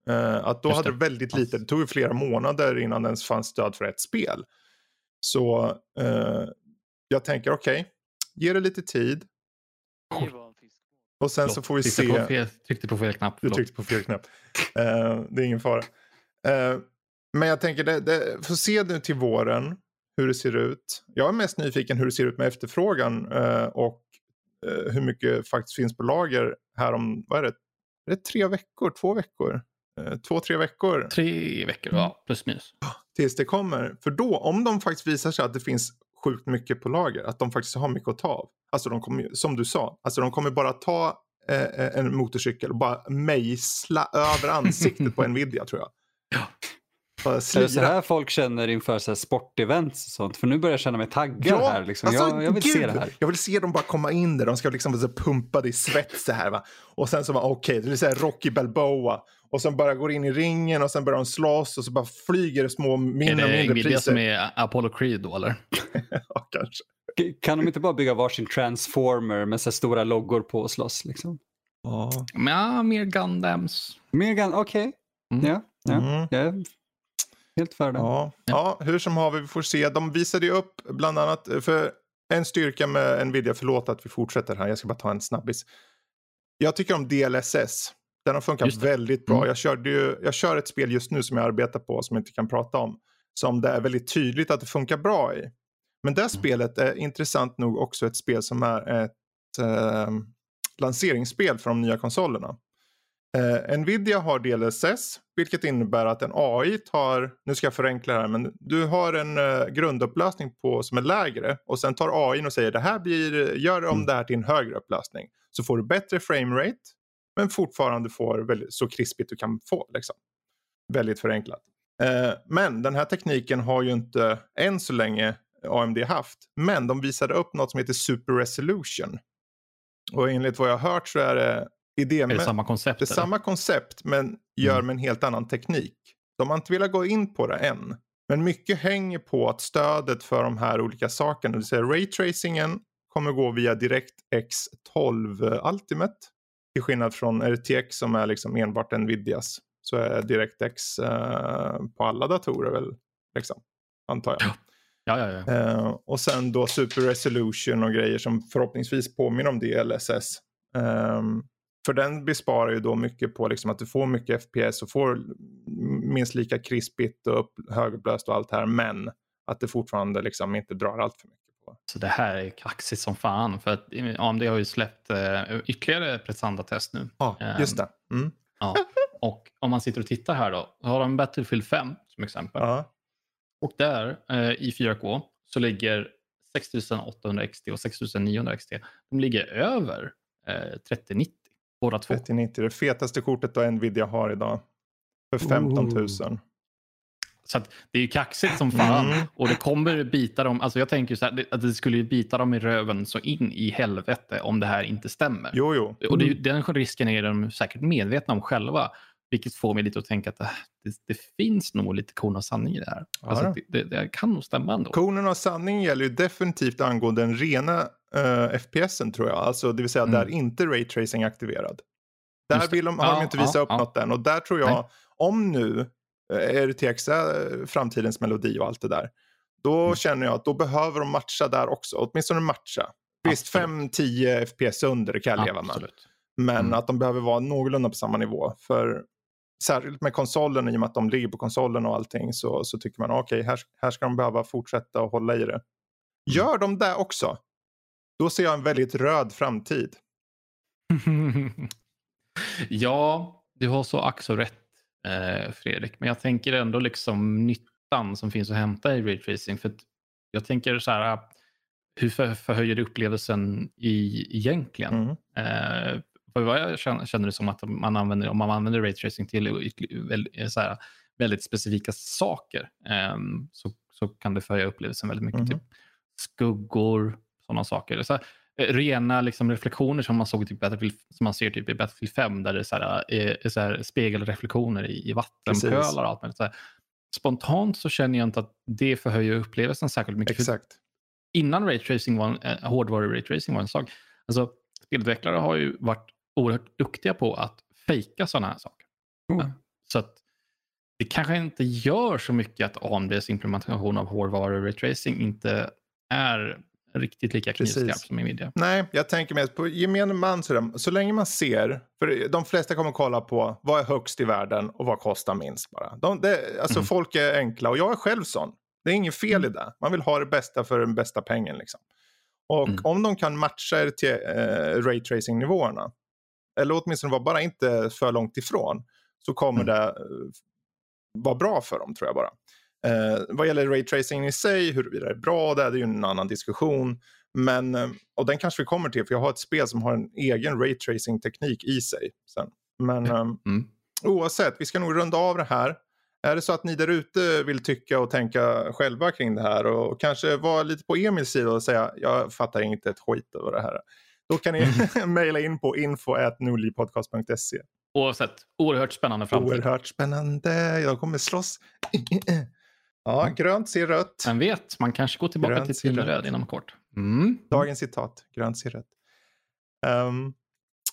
Eh, att då Just hade det. väldigt lite, det tog ju flera månader innan det ens fanns stöd för ett spel. Så eh, jag tänker okej, ge det lite tid. Och sen så Förlåt, får vi se. På fel, tryckte på fel knapp. Du förlåt. tryckte på fel knapp. Eh, det är ingen fara. Eh, men jag tänker, det, det, får se nu till våren hur det ser ut. Jag är mest nyfiken hur det ser ut med efterfrågan och eh, hur mycket faktiskt finns på lager här om, vad är det, är det tre veckor, två veckor? Eh, två, tre veckor Tre veckor, ja, plus minus. tills det kommer. För då, om de faktiskt visar sig att det finns sjukt mycket på lager, att de faktiskt har mycket att ta av. Alltså de kommer, som du sa, alltså de kommer bara ta eh, en motorcykel och bara mejsla över ansiktet på Nvidia tror jag. Ja. Är det så här folk känner inför så här sportevents och sånt? För nu börjar jag känna mig taggad Ja, här. Liksom. alltså, jag, jag vill gud, se det här. Jag vill se dem bara komma in där. De ska liksom vara så pumpade i svett så här va. Och sen så bara okej, det är så här Rocky Balboa. Och sen bara går in i ringen och sen börjar de slåss och så bara flyger det små Är mindre och det mindre priser. som är Apollo Creed då eller? ja, kanske. Kan de inte bara bygga varsin transformer med så här stora loggor på och slåss? Liksom? Ja. Men ja, mer Gundams. Megan, okej. Mm. Ja, ja. Mm. Är helt för det. Ja, ja, hur som har vi får se. De visade ju upp bland annat, för en styrka med Nvidia, förlåt att vi fortsätter här, jag ska bara ta en snabbis. Jag tycker om DLSS. Den har funkat väldigt bra. Mm. Jag, körde ju, jag kör ett spel just nu som jag arbetar på som jag inte kan prata om. Som det är väldigt tydligt att det funkar bra i. Men det här spelet är intressant nog också ett spel som är ett eh, lanseringsspel för de nya konsolerna. Eh, Nvidia har DLSS, vilket innebär att en AI tar, nu ska jag förenkla här, men du har en eh, grundupplösning på, som är lägre och sen tar AI och säger det här blir, gör om Mm. det här till en högre upplösning. Så får du bättre framerate, men fortfarande får väldigt, så krispigt du kan få. Liksom. Väldigt förenklat. Eh, men den här tekniken har ju inte än så länge AMD haft. Men de visade upp något som heter Super Resolution. Och enligt vad jag har hört så är det idé Är det samma koncept? det är eller? samma koncept men gör Mm. med en helt annan teknik. De har inte velat gå in på det än. Men mycket hänger på att stödet för de här olika sakerna, det vill säga raytracingen kommer gå via DirectX 12 Ultimate. Till skillnad från RTX som är liksom enbart Nvidias. Så är DirectX eh, på alla datorer väl, liksom, antar jag. Ja, ja, ja. Eh, och sen då Super Resolution och grejer som förhoppningsvis påminner om DLSS. Um, för den besparar ju då mycket på liksom att du får mycket FPS och får minst lika krispigt och upp, högupplöst och allt här. Men att det fortfarande liksom inte drar allt för mycket på. Så det här är kaxigt som fan. För att AMD har ju släppt eh, ytterligare prestandatest nu. Ja, Ehm, just det. Mm. Ja. Och om man sitter och tittar här då. så Har de Battlefield 5 som exempel. Ja. Och där eh, i 4K så ligger 6800 XT och 6900 XT. De ligger över eh, 3090 båda två. 3090, det fetaste kortet då Nvidia har idag. För 15 000. Så att det är ju kaxigt som fan Mm. och det kommer bita dem. Alltså jag tänker så här, att det skulle ju bita dem i röven så in i helvete om det här inte stämmer. Jo, jo. Och det, ju- den risken är de säkert medvetna om själva. Vilket får mig lite att tänka att äh, det, det finns nog lite korn av sanning i det här. Ja, alltså, det, det, det kan nog stämma ändå. Konen av sanning gäller ju definitivt angående den rena uh, FPSen tror jag. Alltså det vill säga Mm. där inte raytracing är aktiverad. Där vill de, har de Ja, inte visat ja, upp ja. något än. Och där tror jag, Nej. om nu RTX är eh, framtidens melodi och allt det där. Då Mm. känner jag att då behöver de matcha där också. Åtminstone matcha. Visst, Absolut. 5-10 FPS under kan jag leva med. Men Mm. att de behöver vara någorlunda på samma nivå. För särskilt med konsolen, i och med att de ligger på konsolen och allting, så, så tycker man okej, här, här ska de behöva fortsätta och hålla i det. Gör de det också, då ser jag en väldigt röd framtid. ja, du har så ack så rätt eh, Fredrik. Men jag tänker ändå liksom nyttan som finns att hämta i raytracing. För jag tänker så här, hur för, förhöjer det upplevelsen i, egentligen? Mm. Eh, för vad jag känner, känner det som att man använder, om man använder raytracing till eh, så här, väldigt specifika saker ehm, så, så kan det förhöja upplevelsen väldigt mycket. Mhm. Typ skuggor, sådana saker. Så eh, rena liksom, reflektioner som man såg typ Battlefield, som man ser typ i Battlefield 5 där det är, så här, eh, är så här, spegelreflektioner i, i vattenpölar och allt möjligt. Så här. Spontant så känner jag inte att det förhöjer upplevelsen särskilt mycket. För Exakt. innan raytracing var en, eh, hårdvaru-raytracing var en sak. Alltså, spelutvecklare har ju varit oerhört duktiga på att fejka sådana här saker. Oh. Så att det kanske inte gör så mycket att AMDs implementation av hårdvaru-raytracing inte är riktigt lika knivskarp som Nvidia. Nej, jag tänker mig att på gemene man så, så länge man ser, för de flesta kommer kolla på vad är högst i världen och vad kostar minst bara. De, det, alltså Mm. folk är enkla och jag är själv sån. Det är inget fel i det. Man vill ha det bästa för den bästa pengen liksom. Och Mm. om de kan matcha er till eh, raytracing-nivåerna, eller åtminstone vara bara inte för långt ifrån, så kommer Mm. det eh, vara bra för dem tror jag bara. Eh, vad gäller raytracing i sig, huruvida det är bra, det är ju en annan diskussion. Men, eh, och den kanske vi kommer till, för jag har ett spel som har en egen raytracing-teknik i sig. Sen. Men eh, Mm. oavsett, vi ska nog runda av det här. Är det så att ni där ute vill tycka och tänka själva kring det här och kanske vara lite på Emils sida och säga jag fattar inte ett skit över det här. Då kan ni mejla in på info.nordlivpodcast.se. Oavsett, oerhört spännande framtid. Oerhört spännande, jag kommer slåss. Ja, grönt ser rött. Vem vet, man kanske går tillbaka Grönt till Tilleröd rött. inom kort. Mm. Dagens citat, grönt ser rött. Ehm,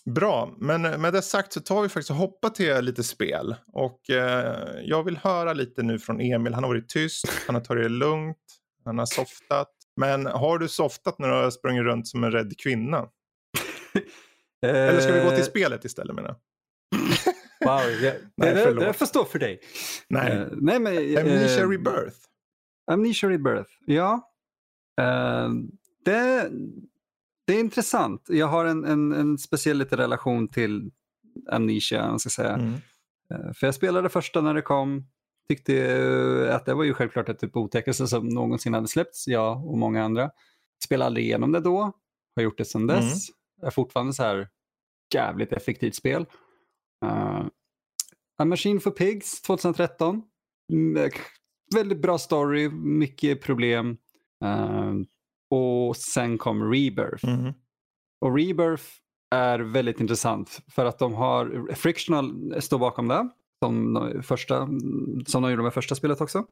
bra, men med det sagt så tar vi faktiskt och hoppar till lite spel. Och eh, jag vill höra lite nu från Emil. Han har varit tyst, han har tagit det lugnt, han har softat. Men har du softat när du har sprungit runt som en rädd kvinna? Eller ska vi gå till Eh, spelet istället menar jag? Wow, jag, Nej, det, det får stå för dig. Nej, Eh, nej men, Amnesia eh, Rebirth. Amnesia Rebirth, ja. Eh, det, det är intressant. Jag har en, en, en speciell lite relation till Amnesia, man ska säga. Mm. Eh, För jag spelade första när det kom. Tyckte att det var ju självklart ett typ otäckaste som någonsin hade släppts, jag och många andra. Spelade aldrig igenom det då, har gjort det sedan dess. Mm. Är fortfarande så här jävligt effektivt spel. Uh, A Machine for Pigs 2013. Mm, eh, väldigt bra story, mycket problem. Eh, och sen kom Rebirth. Mm. Och Rebirth är väldigt intressant för att de har, Frictional står bakom det, som de, första, som de gjorde med första spelet också.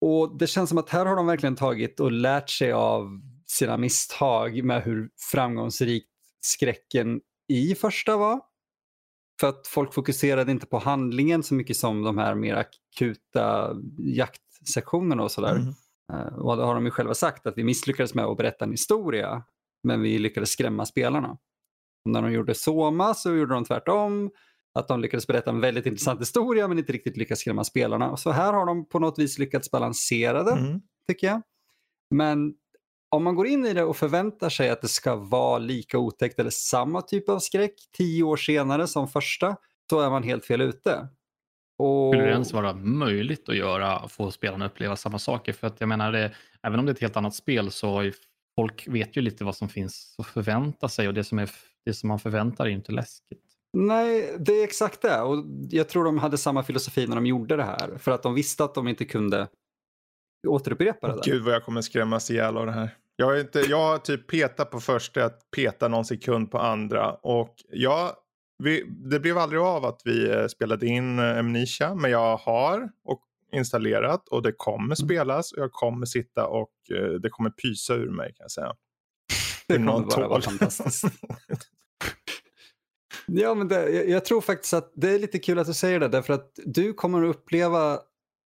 Och det känns som att här har de verkligen tagit och lärt sig av sina misstag med hur framgångsrikt skräcken i första var. För att folk fokuserade inte på handlingen så mycket som de här mer akuta jaktsektionerna och sådär. Mm. Uh, och det har de ju själva sagt att vi misslyckades med att berätta en historia men vi lyckades skrämma spelarna. Och när de gjorde Soma så gjorde de tvärtom. Att de lyckades berätta en väldigt intressant historia men inte riktigt lyckades skrämma spelarna. Så här har de på något vis lyckats balansera det, Mm. tycker jag. Men om man går in i det och förväntar sig att det ska vara lika otäckt eller samma typ av skräck tio år senare som första, så är man helt fel ute. Och... Skulle det ens vara möjligt att göra, få spelarna uppleva samma saker? För att jag menar, det, även om det är ett helt annat spel så har ju folk vet ju lite vad som finns att förvänta sig och det som, är, det som man förväntar är ju inte läskigt. Nej, det är exakt det. Och jag tror de hade samma filosofi när de gjorde det här. För att de visste att de inte kunde återupprepa det där. Gud vad jag kommer skrämmas ihjäl av det här. Jag, är inte, jag har typ petat på första, att peta någon sekund på andra. Och ja, vi, det blev aldrig av att vi eh, spelade in eh, Amnesia. Men jag har och installerat och det kommer spelas. Och jag kommer sitta och eh, det kommer pysa ur mig kan jag säga. Det kommer någon bara vara fantastiskt. Ja, men det, jag, jag tror faktiskt att det är lite kul att du säger det, därför att du kommer att uppleva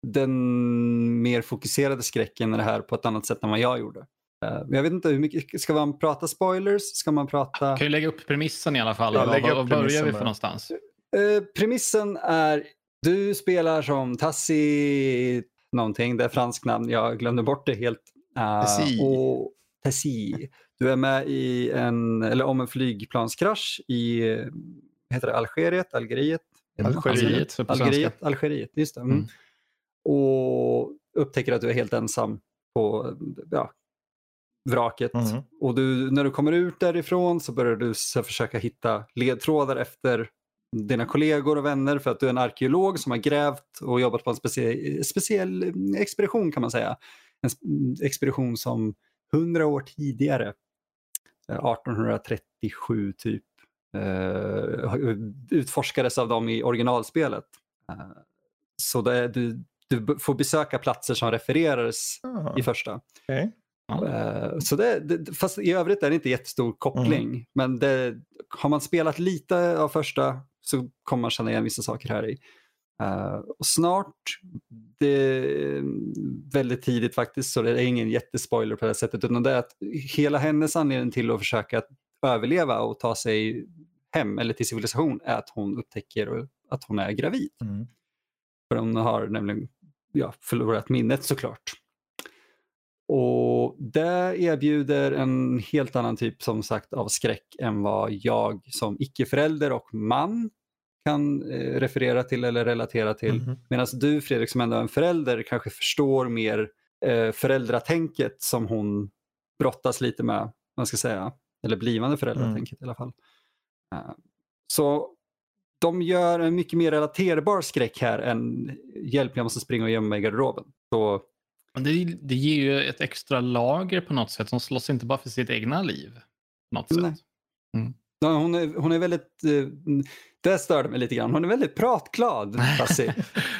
den mer fokuserade skräcken i det här på ett annat sätt än vad jag gjorde. Eh, Men jag vet inte, hur mycket, ska man prata spoilers? Ska man prata... Kan ju lägga upp premissen i alla fall. Ja, var börjar vi för någonstans? Eh, premissen är, du spelar som Tassi någonting, det är fransk namn, jag glömde bort det helt. Uh, Tassi. Och Tassi. Du är med i en, eller om en flygplanskrasch i, heter det Algeriet, Algeriet? Algeriet. Algeriet, Algeriet, just det. Mm. Mm. Och upptäcker att du är helt ensam på ja, vraket. Mhm. Och du, när du kommer ut därifrån så börjar du så försöka hitta ledtrådar efter dina kollegor och vänner för att du är en arkeolog som har grävt och jobbat på en specie, speciell mm, expedition kan man säga. En expedition som hundra år tidigare, eh, 1837 typ, eh, utforskades av dem i originalspelet. Eh, Så det, du, du får besöka platser som refererades Ah, i första. okej. Eh, Så det, det, fast i övrigt är det inte jättestor koppling. Mm. Men det, har man spelat lite av första så kommer man känna igen vissa saker här i. Eh, och snart, det är väldigt tidigt faktiskt, så det är ingen jättespoiler på det här sättet. Utan det är att hela hennes anledning till att försöka överleva och ta sig hem eller till civilisation är att hon upptäcker att hon är gravid. Mm. För hon har nämligen ja, förlorat minnet såklart. Och det erbjuder en helt annan typ som sagt av skräck än vad jag som icke-förälder och man kan eh, referera till eller relatera till. Mhm. Medan du Fredrik som ändå är en förälder kanske förstår mer eh, föräldratänket som hon brottas lite med. Man ska säga. Eller blivande föräldratänket i alla fall. Eh, så de gör en mycket mer relaterbar skräck här än hjälp jag måste springa och gömma mig i garderoben. Så Det, det ger ju ett extra lager på något sätt. Som slåss inte bara för sitt egna liv. Något Nej. sätt. Ja, hon, är, hon är väldigt, eh, det störde mig lite grann, hon är väldigt pratglad.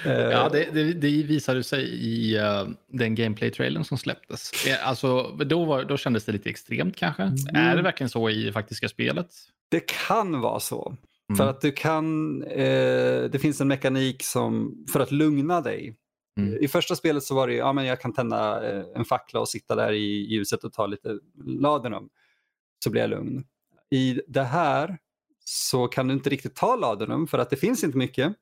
Eh, Ja, det, det, det visade sig i uh, den gameplay-trailern som släpptes. Alltså, då, var, då kändes det lite extremt kanske. Mm. Är det verkligen så i det faktiska spelet? Det kan vara så. Mm. För att du kan, eh, det finns en mekanik som, för att lugna dig. Mm. I första spelet så var det, ja men jag kan tända eh, en fackla och sitta där i ljuset och ta lite laudanum. Så blir jag lugn. I det här så kan du inte riktigt ta laudanum för att det finns inte mycket.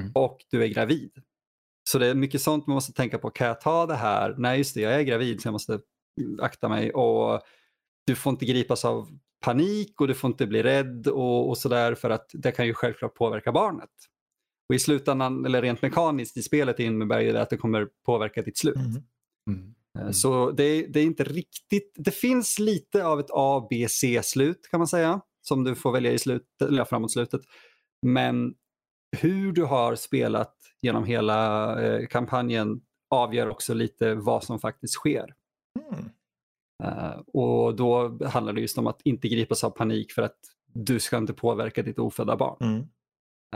Mm. Och du är gravid. Så det är mycket sånt man måste tänka på. Kan jag ta det här? Nej just det, jag är gravid så jag måste akta mig. Och du får inte gripas av panik och du får inte bli rädd och, och sådär för att det kan ju självklart påverka barnet. Och i slutändan, eller rent mekaniskt i spelet innebär det att det kommer påverka ditt slut. Mhm. Mm. Eh, Så det, det är inte riktigt, det finns lite av ett A, B, C-slut kan man säga. Som du får välja i slutet, eller framåt slutet. Men hur du har spelat genom hela eh, kampanjen avgör också lite vad som faktiskt sker. Mm. Eh, och då handlar det just om att inte gripas av panik för att du ska inte påverka ditt ofödda barn. Mm.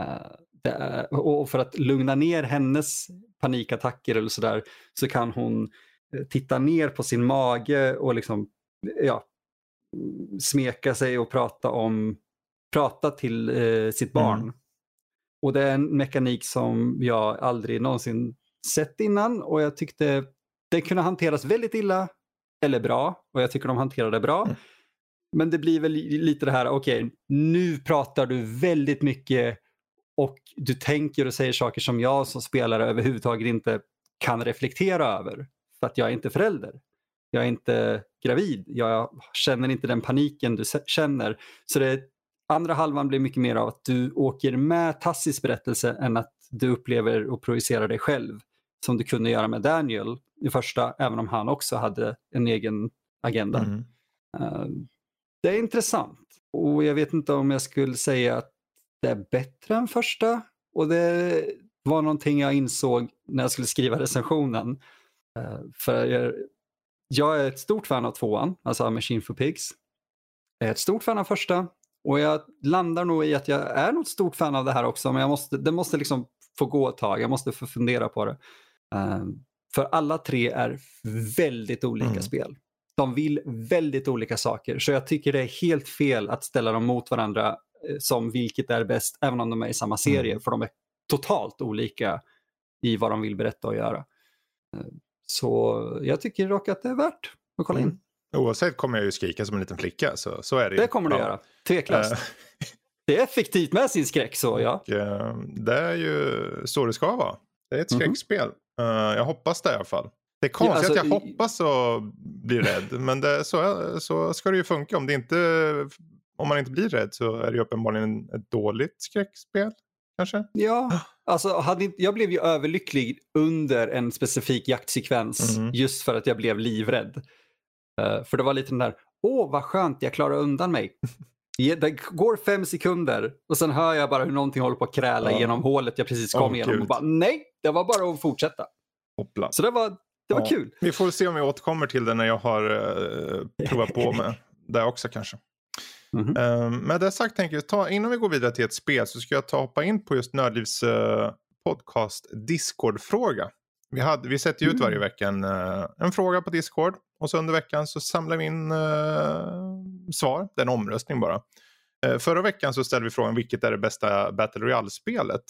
Uh, är, och för att lugna ner hennes panikattacker eller sådär så kan hon eh, titta ner på sin mage och liksom ja, smeka sig och prata om prata till eh, sitt barn. Mm. Och det är en mekanik som jag aldrig någonsin sett innan och jag tyckte det kunde hanteras väldigt illa eller bra och jag tycker de hanterade det bra. Mm. Men det blir väl lite det här, okej, okay, nu pratar du väldigt mycket och du tänker och säger saker som jag som spelare överhuvudtaget inte kan reflektera över. För att jag är inte förälder. Jag är inte gravid. Jag känner inte den paniken du känner. Så det andra halvan blir mycket mer av att du åker med Tassis berättelse än att du upplever och projicerar dig själv. Som du kunde göra med Daniel i första, även om han också hade en egen agenda. Mm. Uh, det är intressant och jag vet inte om jag skulle säga att det är bättre än första. Och det var någonting jag insåg när jag skulle skriva recensionen. Uh, för jag, jag, är ett stort fan av tvåan, alltså Machine for Pigs. Jag är ett stort fan av första och jag landar nog i att jag är något stort fan av det här också, men jag måste, det måste liksom få gå ett tag. Jag måste få fundera på det. Uh, för alla tre är väldigt olika mm. spel. De vill väldigt olika saker, så jag tycker det är helt fel att ställa dem mot varandra eh, som vilket är bäst, även om de är i samma serie, mm. för de är totalt olika i vad de vill berätta och göra. Uh, så jag tycker dock att det är värt att kolla in. Mm. Oavsett kommer jag ju skrika som en liten flicka, så, så är det Det kommer du ja. göra, tveklöst. Eh. det är effektivt med sin skräck så ja. Och, det är ju så det ska vara. Det är ett mhm. skräckspel. Mm. Jag hoppas det i alla fall. Det är konstigt ja, alltså, att jag hoppas och blir rädd, men det, så, så ska det ju funka. Om, det inte, om man inte blir rädd så är det uppenbarligen ett dåligt skräckspel. Kanske? Ja, alltså hade, jag blev ju överlycklig under en specifik jaktsekvens mm. just för att jag blev livrädd. Uh, för det var lite den där, åh vad skönt jag klarar undan mig. Det går fem sekunder och sen hör jag bara hur någonting håller på att kräla ja. genom hålet jag precis kom oh, igenom. Gud. Och bara, nej, det var bara att fortsätta. Hoppla. Så det var, det var ja. kul. Vi får se om vi återkommer till det när jag har uh, provat på med det också kanske. Mm -hmm. um, med det sagt tänker jag, ta, innan vi går vidare till ett spel så ska jag ta hoppa in på just Nördlivs uh, podcast Discord-fråga. Vi, hade, vi sätter ju ut varje mm. vecka en, uh, en fråga på Discord och så under veckan så samlar vi in uh, svar. Det är en omröstning bara. Förra veckan så ställde vi frågan vilket är det bästa Battle Royale-spelet?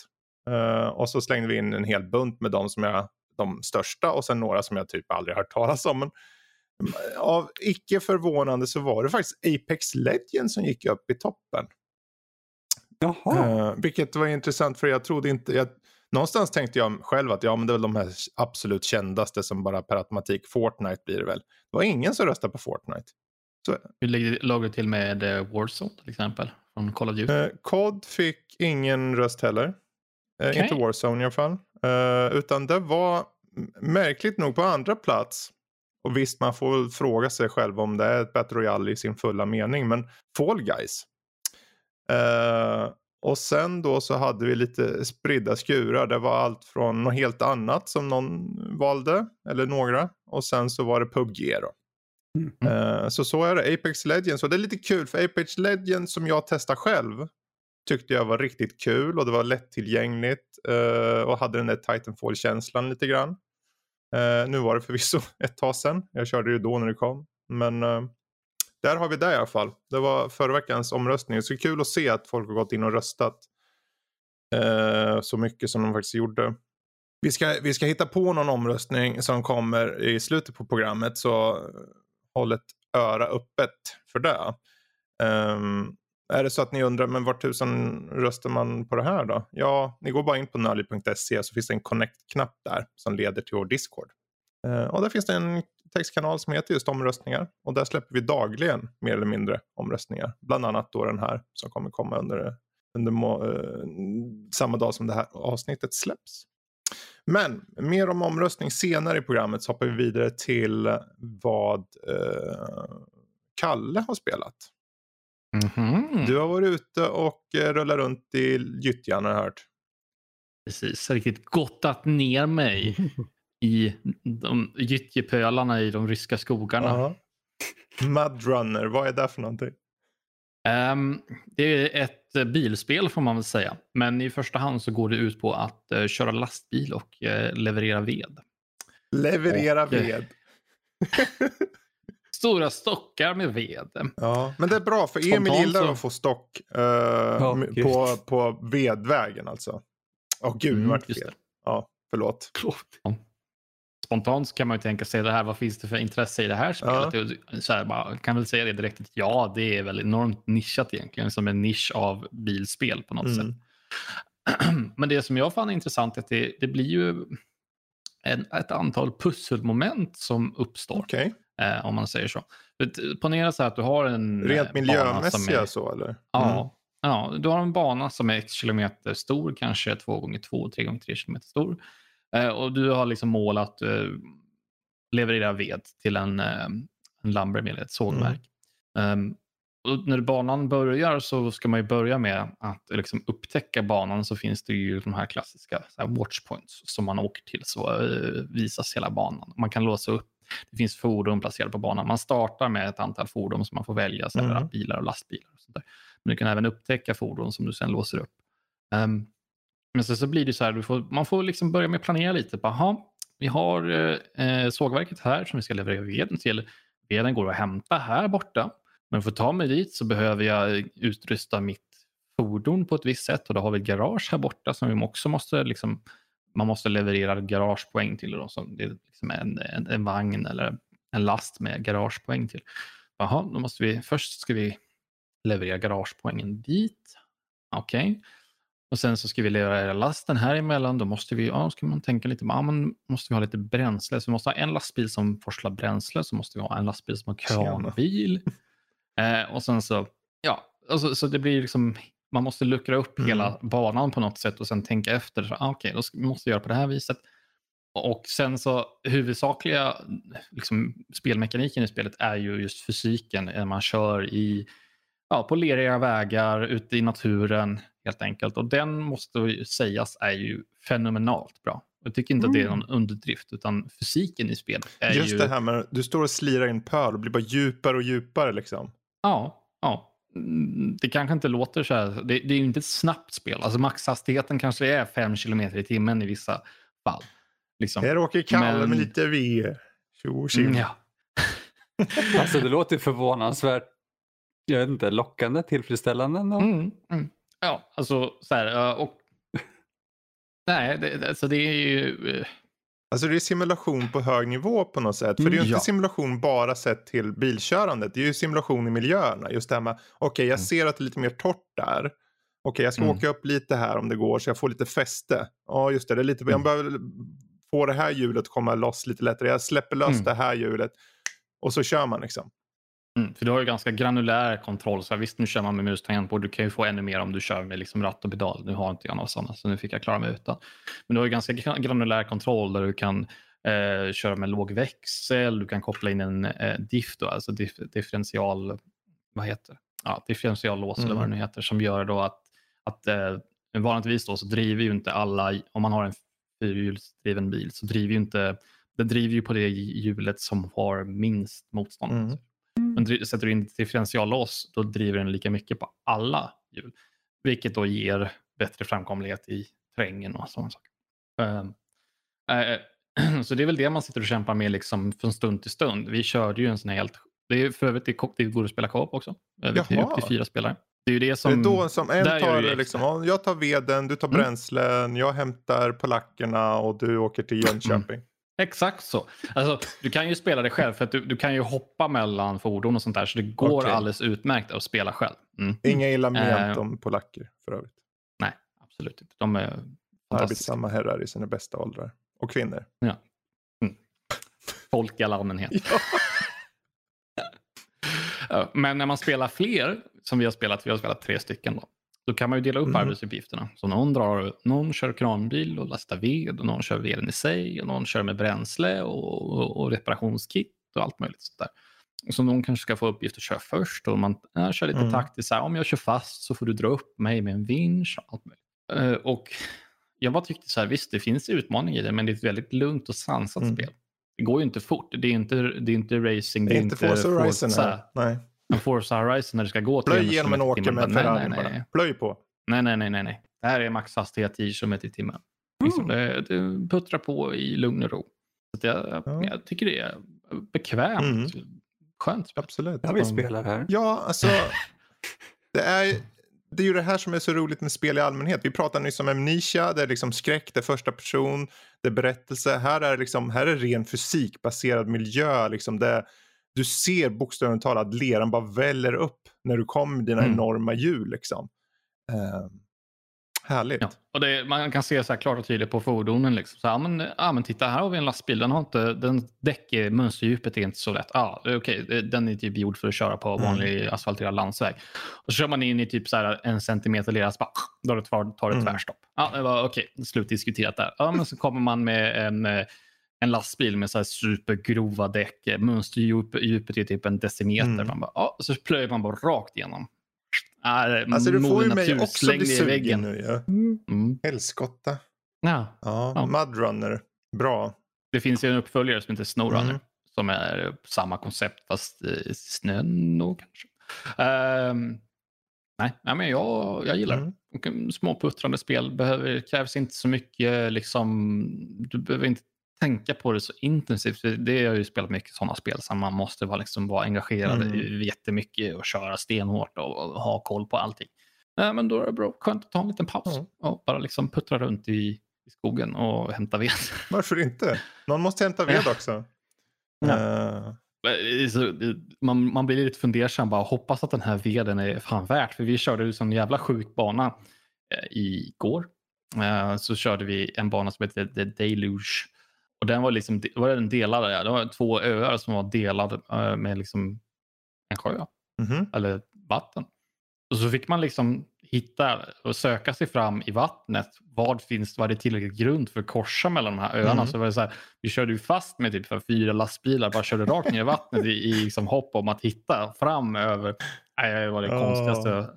Och så slängde vi in en hel bunt med de som jag, de största och sen några som jag typ aldrig hört talas om. Men, av icke förvånande så var det faktiskt Apex Legends som gick upp i toppen. Jaha. vilket var intressant för jag trodde inte, jag, någonstans tänkte jag själv att ja, men det är väl de här absolut kändaste som bara per automatik, Fortnite blir det väl. Det var ingen som röstade på Fortnite. Så... Hur låg det till med eh, Warzone till exempel? Från Call of Duty? Uh, COD fick ingen röst heller. Uh, okay. Inte Warzone i alla fall. Uh, utan det var märkligt nog på andra plats. Och visst, man får fråga sig själv om det är ett Battle Royale i sin fulla mening. Men Fall Guys. Uh, och sen då så hade vi lite spridda skurar. Det var allt från något helt annat som någon valde. Eller några. Och sen så var det PubG då. Mm. Uh, så så är det. Apex Legends. Och det är lite kul för Apex Legends som jag testar själv. Tyckte jag var riktigt kul och det var lättillgängligt. Uh, och hade den där Titanfall-känslan lite grann. Uh, nu var det förvisso ett tag sedan. Jag körde ju då när det kom. Men eh, där har vi det i alla fall. Det var förra veckans omröstning. Så kul att se att folk har gått in och röstat. Eh, så mycket som de faktiskt gjorde. Vi ska, vi ska hitta på någon omröstning som kommer i slutet på programmet. Så eh, håll ett öra öppet för det. Um, är det så att ni undrar, men vart tusan röstar man på det här då? Ja, ni går bara in på nördliv.se så finns det en connect-knapp där som leder till vår Discord. Eh, och där finns det en textkanal som heter just omröstningar. Och där släpper vi dagligen mer eller mindre omröstningar. Bland annat då den här som kommer komma under, under eh, samma dag som det här avsnittet släpps. Men mer om omröstning senare i programmet så hoppar vi vidare till vad eh, Kalle har spelat. Mm -hmm. Du har varit ute och uh, rullat runt i gyttjan har jag hört. Precis, riktigt gottat ner mig i de gyttjepölarna i de ryska skogarna. Mudrunner, vad är det för någonting? Um, det är ett uh, bilspel får man väl säga. Men i första hand så går det ut på att uh, köra lastbil och uh, leverera ved. Leverera och, ved. stora stockar med ved. Ja, men det är bra för Emil gillar så... att få stock ja, på, på vedvägen alltså. Åh oh, gud, mm, vart det fel. Ja, förlåt. Spontant så kan man ju tänka sig det här, vad finns det för intresse i det här spelet? Ja. Så här, bara, kan väl säga det direkt ja, det är väl enormt nischat egentligen, som en nisch av bilspel på något mm. sätt. Men det som jag fann intressant är att det, det blir ju en, ett antal pusselmoment som uppstår. Okay. Eh, om man säger så. Ponera så här att du har en Rent eh, miljömässiga så eller? Ja, mm. ja, du har en bana som är x kilometer stor, kanske 2 gånger 2 3 gånger 3 kilometer stor. Eh, och du har liksom mål att eh, leverera ved till en, eh, en lumbermill, ett sågverk. Mm. Um, och när banan börjar så ska man ju börja med att liksom upptäcka banan så finns det ju de här klassiska så här watchpoints som man åker till så uh, visas hela banan. Man kan låsa upp, det finns fordon placerade på banan. Man startar med ett antal fordon som man får välja, så mm. bilar och lastbilar. Och sånt där. Men du kan även upptäcka fordon som du sen låser upp. Um, men sen så blir det så här, får, man får liksom börja med att planera lite. Aha, vi har eh, sågverket här som vi ska leverera veden till. Veden går att hämta här borta. Men för att ta mig dit så behöver jag utrusta mitt fordon på ett visst sätt och då har vi ett garage här borta som vi också måste liksom, man måste leverera garagepoäng till. Då, så det är liksom en, en, en, vagn eller en last med garagepoäng till. Jaha, då måste vi, först ska vi leverera garagepoängen dit. Okej, okay. Och sen så ska vi leverera lasten här emellan. Då måste vi, ja, ska man tänka lite, ja, man måste vi ha lite bränsle. Så vi måste ha en lastbil som forslar bränsle. Så måste vi ha en lastbil som har kranbil. Eh, och sen så, ja, alltså, så det blir liksom, man måste luckra upp mm. hela banan på något sätt och sen tänka efter. Så, ah, Okej, okay, då måste vi göra på det här viset. Och sen så huvudsakliga liksom, spelmekaniken i spelet är ju just fysiken när man kör i, ja, på leriga vägar, ute i naturen helt enkelt. Och den måste sägas är ju fenomenalt bra. Jag tycker inte mm. att det är mm. någon underdrift utan fysiken i spelet är Just ju... det här med du står och slirar in pöl och blir bara djupare och djupare liksom. Ja, ja. Mm, det kanske inte låter så här. Det, det är ju inte ett snabbt spel. Alltså maxhastigheten kanske är 5 km i timmen i vissa fall. Liksom. Här åker Kalle Men... med lite V. Tjo mm, ja. alltså det låter förvånansvärt jag vet inte, lockande, tillfredsställande. Mm, mm. Ja, alltså så här. Och, nej, det, alltså det är ju... Alltså det är simulation på hög nivå på något sätt. För det är ju inte ja. simulation bara sett till bilkörandet. Det är ju simulation i miljöerna. Just det här med, okej okay, jag mm. ser att det är lite mer torrt där. Okej, okay, jag ska mm. åka upp lite här om det går så jag får lite fäste. Ja, just det, det är lite, mm. jag behöver få det här hjulet att komma loss lite lättare. Jag släpper lös mm. det här hjulet och så kör man liksom. Mm, för du har ju ganska granulär kontroll. Så här, visst, nu kör man med mus tangentbord. Du kan ju få ännu mer om du kör med liksom ratt och pedal. Nu har inte jag några sådana, så nu fick jag klara mig utan. Men du har ju ganska granulär kontroll där du kan eh, köra med låg växel. Du kan koppla in en eh, diff, då, alltså dif differential, vad heter ja, differentiallås mm. eller vad det nu mm. heter, som gör då att, att eh, vanligtvis då så driver ju inte alla, om man har en fyrhjulsdriven bil så driver ju inte, den driver ju på det hjulet som har minst motstånd. Mm. Men sätter du in differentiallås då driver den lika mycket på alla hjul. Vilket då ger bättre framkomlighet i terrängen och sådana saker. Uh, så det är väl det man sitter och kämpar med liksom från stund till stund. Vi körde ju en sån här helt... Det är för övrigt det, det går att spela co-op också. Jaha. Det är upp till fyra spelare. Det är ju det som... Det är då som en tar, liksom, jag tar veden, du tar mm. bränslen, jag hämtar polackerna och du åker till Jönköping. Mm. Exakt så. Alltså, du kan ju spela det själv för att du, du kan ju hoppa mellan fordon och sånt där så det går okay. alldeles utmärkt att spela själv. Mm. Inga illa ment uh, om polacker för övrigt. Nej, absolut inte. De är Arbetsamma herrar i sina bästa åldrar. Och kvinnor. Ja. Mm. Folk i all allmänhet. Men när man spelar fler, som vi har spelat, vi har spelat tre stycken då. Då kan man ju dela upp mm. arbetsuppgifterna. Så någon, drar, någon kör kranbil och lastar ved och någon kör veden i sig och någon kör med bränsle och, och, och reparationskit och allt möjligt sånt där. Så någon kanske ska få uppgift att köra först och man äh, kör lite mm. taktiskt. Så här, om jag kör fast så får du dra upp mig med en vinsch. Och allt möjligt. Uh, och jag bara tyckte så här, visst det finns utmaningar i det men det är ett väldigt lugnt och sansat mm. spel. Det går ju inte fort. Det är inte, det är inte racing. Det är, det är inte Forza Horizon. Nej. En Forza Horizon när du ska gå Plöj genom en åker med nej, Ferrari nej, bara. nej. Plöj på. nej, nej, nej, nej, nej. Det här är maxhastighet 10 km i timmen. Liksom, det, det puttrar på i lugn och ro. Så att jag, Ja. jag tycker det är bekvämt. Skönt. Absolut. Jag vill spela det här. Ja, alltså. det, är, det är ju det här som är så roligt med spel i allmänhet. Vi pratade nyss om Amnesia, det är liksom skräck, det är första person, det är berättelse. Här är, liksom, här är ren fysikbaserad miljö. Liksom det, du ser bokstavligt talat leran bara väller upp när du kommer med dina Mm. enorma hjul. Liksom. Eh, härligt. Ja. Och det, man kan se så här klart och tydligt på fordonen. Liksom. Så, ja, men, ja, men titta, här har vi en lastbil. Den har inte, den däck, mönsterdjupet är inte så lätt. Okej, det- den är typ gjord för att köra på Mm. vanlig asfalterad landsväg. Och så kör man in i typ så här en centimeter lera, så bara, då tar det, Mm. tvärstopp. Det var okej, slutdiskuterat där. Ja, men så kommer man med en, eh, en lastbil med så här supergrova däck. Mönsterdjupet är typ en decimeter. Mm. Man bara, ja, så plöjer man bara rakt igenom. Ja, Alltså du får ju mig också bli sugen nu ju. Mm. Helskotta. Ja. Ja, Ja. Mudrunner. Bra. Det finns ju en uppföljare som heter Snowrunner. Mm. Som är samma koncept fast i snön då kanske. Ehm, nej, nej, men jag, jag gillar Mm. det. Um, Små puttrande spel behöver, krävs inte så mycket. Liksom, du behöver inte tänka på det så intensivt. För Det har ju spelat mycket sådana spel som man måste vara, liksom, vara engagerad Mm. i jättemycket och köra stenhårt och, och ha koll på allting. Nej, men då är det bra. skönt att ta en liten paus Ja. och bara liksom puttra runt i, i skogen och hämta ved. Varför inte? Någon måste hämta ved också. Eh, det- man, man blir lite fundersam. Bara hoppas att den här veden är fan värt. För vi körde ju sån jävla sjuk bana eh, igår. Eh, så körde vi en bana som heter The Deluge. Och den var liksom var den delade. Det var två öar som var delade eh, med liksom en sjö mhm. eller vatten. Och så fick man liksom hitta och söka sig fram i vattnet. Vad finns vad är det tillräckligt grund för att korsa mellan de här öarna? Mm. Så var det så här, vi körde ju fast med typ för fyra lastbilar, bara körde rakt ner i vattnet i, i liksom hopp om att hitta fram över. Nej, det var det Ja. konstigaste.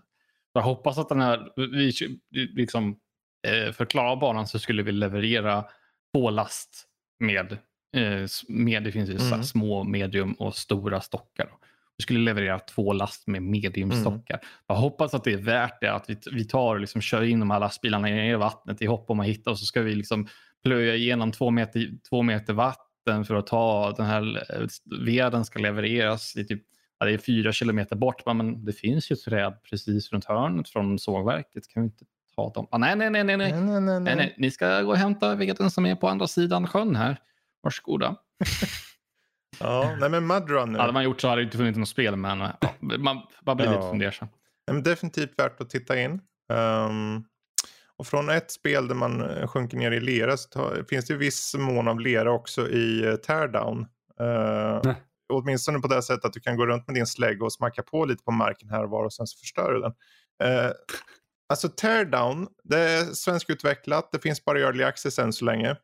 Jag hoppas att den här, vi vi liksom, eh, för att klara banan så skulle vi leverera två last med, eh, med det finns ju Mm. små, medium och stora stockar. Vi skulle leverera två last med mediumstockar. Jag hoppas att det är värt det. Att vi, vi tar och liksom kör in de här lastbilarna ner i vattnet i hopp om att hitta och så ska vi liksom plöja igenom två meter, två meter vatten för att ta den här eh, veden ska levereras. I typ, ja, det är fyra kilometer bort men det finns ju träd precis runt hörnet från sågverket. Kan vi inte ta dem? Ah, nej, nej, nej, nej, nej. Nej, nej, nej, Nej, ni ska gå och hämta veden som är på andra sidan sjön här. Varsågoda. Ja, nej men Mudrunner. Hade man gjort så hade det inte funnits något spel, men ja, man, man blir Ja. lite fundersam. Nej, men definitivt värt att titta in. Ehm, och från ett spel där man eh, sjunker ner i lera så tar, finns det ju viss mån av lera också i uh, Teardown. Uh, åtminstone på det sättet att du kan gå runt med din slägga och smacka på lite på marken här och var och sen så förstör du den. Uh, alltså Teardown, det är svenskutvecklat, det finns bara i early access än så länge.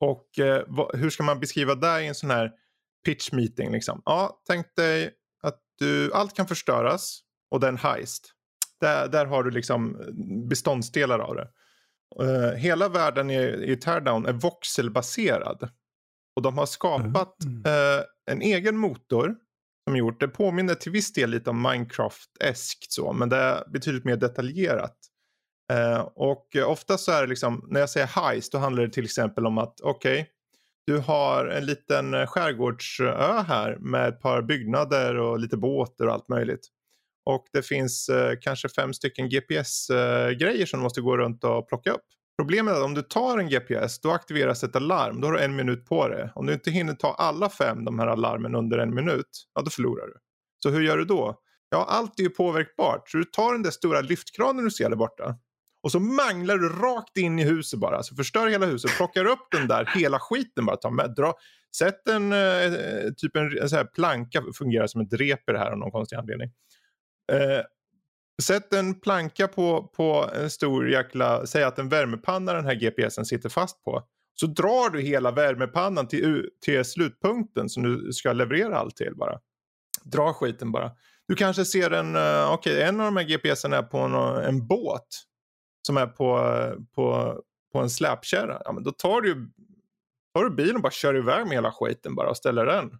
Och eh, vad, hur ska man beskriva det i en sån här pitch meeting liksom? Ja, tänk dig att du, allt kan förstöras och den heist. Där, där har du liksom beståndsdelar av det. Eh, hela världen i, i Teardown är voxelbaserad. Och de har skapat Mm. eh, en egen motor som gjort det. påminner till viss del lite om Minecraft-eskt så, men det är betydligt mer detaljerat. Eh, och ofta så är det liksom, när jag säger heist, då handlar det till exempel om att okej, du har en liten skärgårdsö här med ett par byggnader och lite båtar och allt möjligt. Och det finns eh, kanske fem stycken GPS-grejer eh, som du måste gå runt och plocka upp. Problemet är att om du tar en GPS då aktiveras ett alarm. Då har du en minut på dig. Om du inte hinner ta alla fem de här alarmen under en minut, ja då förlorar du. Så hur gör du då? Ja, allt är ju påverkbart. Så du tar den där stora lyftkranen du ser där borta. Och så manglar du rakt in i huset bara. Alltså förstör hela huset. Plockar upp den där hela skiten bara. Ta med, dra. Sätt en eh, typ en, en så här planka. Fungerar som ett rep i det här av någon konstig anledning. Eh, sätt en planka på, på en stor jäkla. Säg att en värmepanna den här GPSen sitter fast på. Så drar du hela värmepannan till, till slutpunkten som du ska leverera allt till bara. Dra skiten bara. Du kanske ser en, eh, okej okay, en av de här GPSen är på en, en båt. Som är på, på, på en släpkärra. Ja men då tar du, tar du bilen och bara kör iväg med hela skiten bara och ställer den.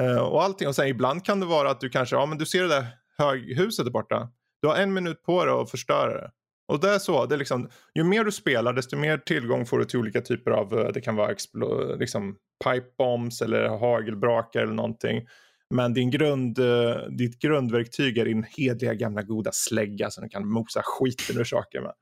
Uh, och allting. Och sen ibland kan det vara att du kanske, ja men du ser det där höghuset där borta. Du har en minut på dig att förstöra det. Och det är så, det är liksom, ju mer du spelar desto mer tillgång får du till olika typer av, eh, det kan vara liksom pipe bombs eller hagelbrakar eller någonting. Men din grund, eh, ditt grundverktyg är din hedliga gamla goda slägga som du kan mosa skiten ur saker med.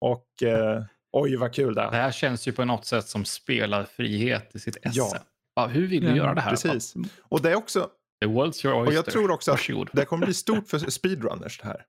Och eh, oj vad kul det är. Det här känns ju på något sätt som spelarfrihet i sitt esse. Ja. ja hur vill du ja, göra det här? Precis. Och det är också... The world's your oyster. Och jag tror också att det kommer bli stort för speedrunners det här.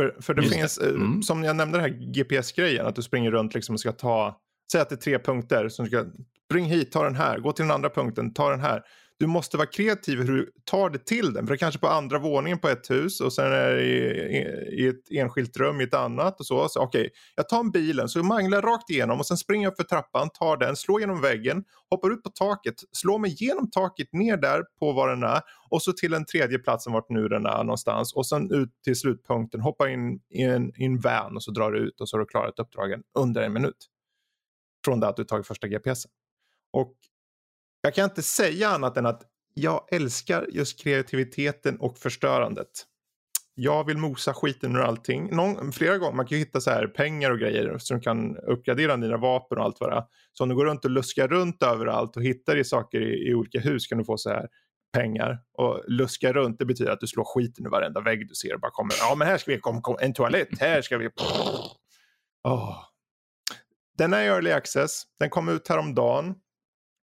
För, för det Just finns, det. Eh, mm. som jag nämnde den här GPS-grejen, att du springer runt liksom och ska ta, säg att det är tre punkter, som ska, spring hit, ta den här, gå till den andra punkten, ta den här du måste vara kreativ hur du tar det till den. För det är kanske på andra våningen på ett hus och sen är det i, i ett enskilt rum i ett annat. och så. så Okej, okay, jag tar en bilen, så manglar rakt igenom och sen springer jag upp för trappan, tar den, slår genom väggen, hoppar ut på taket, slår mig genom taket ner där på var den är och så till den tredje platsen vart nu den är någonstans och sen ut till slutpunkten, hoppar in i en, i en van och så drar du ut och så har du klarat uppdragen under en minut. Från det att du tagit första GPSen. Och jag kan inte säga annat än att jag älskar just kreativiteten och förstörandet. Jag vill mosa skiten ur allting. Någon, flera gånger, man kan ju hitta så här pengar och grejer som kan uppgradera dina vapen och allt vad det är. Så om du går runt och luskar runt överallt och hittar i saker i, i olika hus kan du få så här pengar. Och luska runt det betyder att du slår skiten ur varenda vägg du ser. Och bara kommer, ja men här ska vi, kom, kom, en toalett, här ska vi. Oh. Den är i early access, den kom ut häromdagen.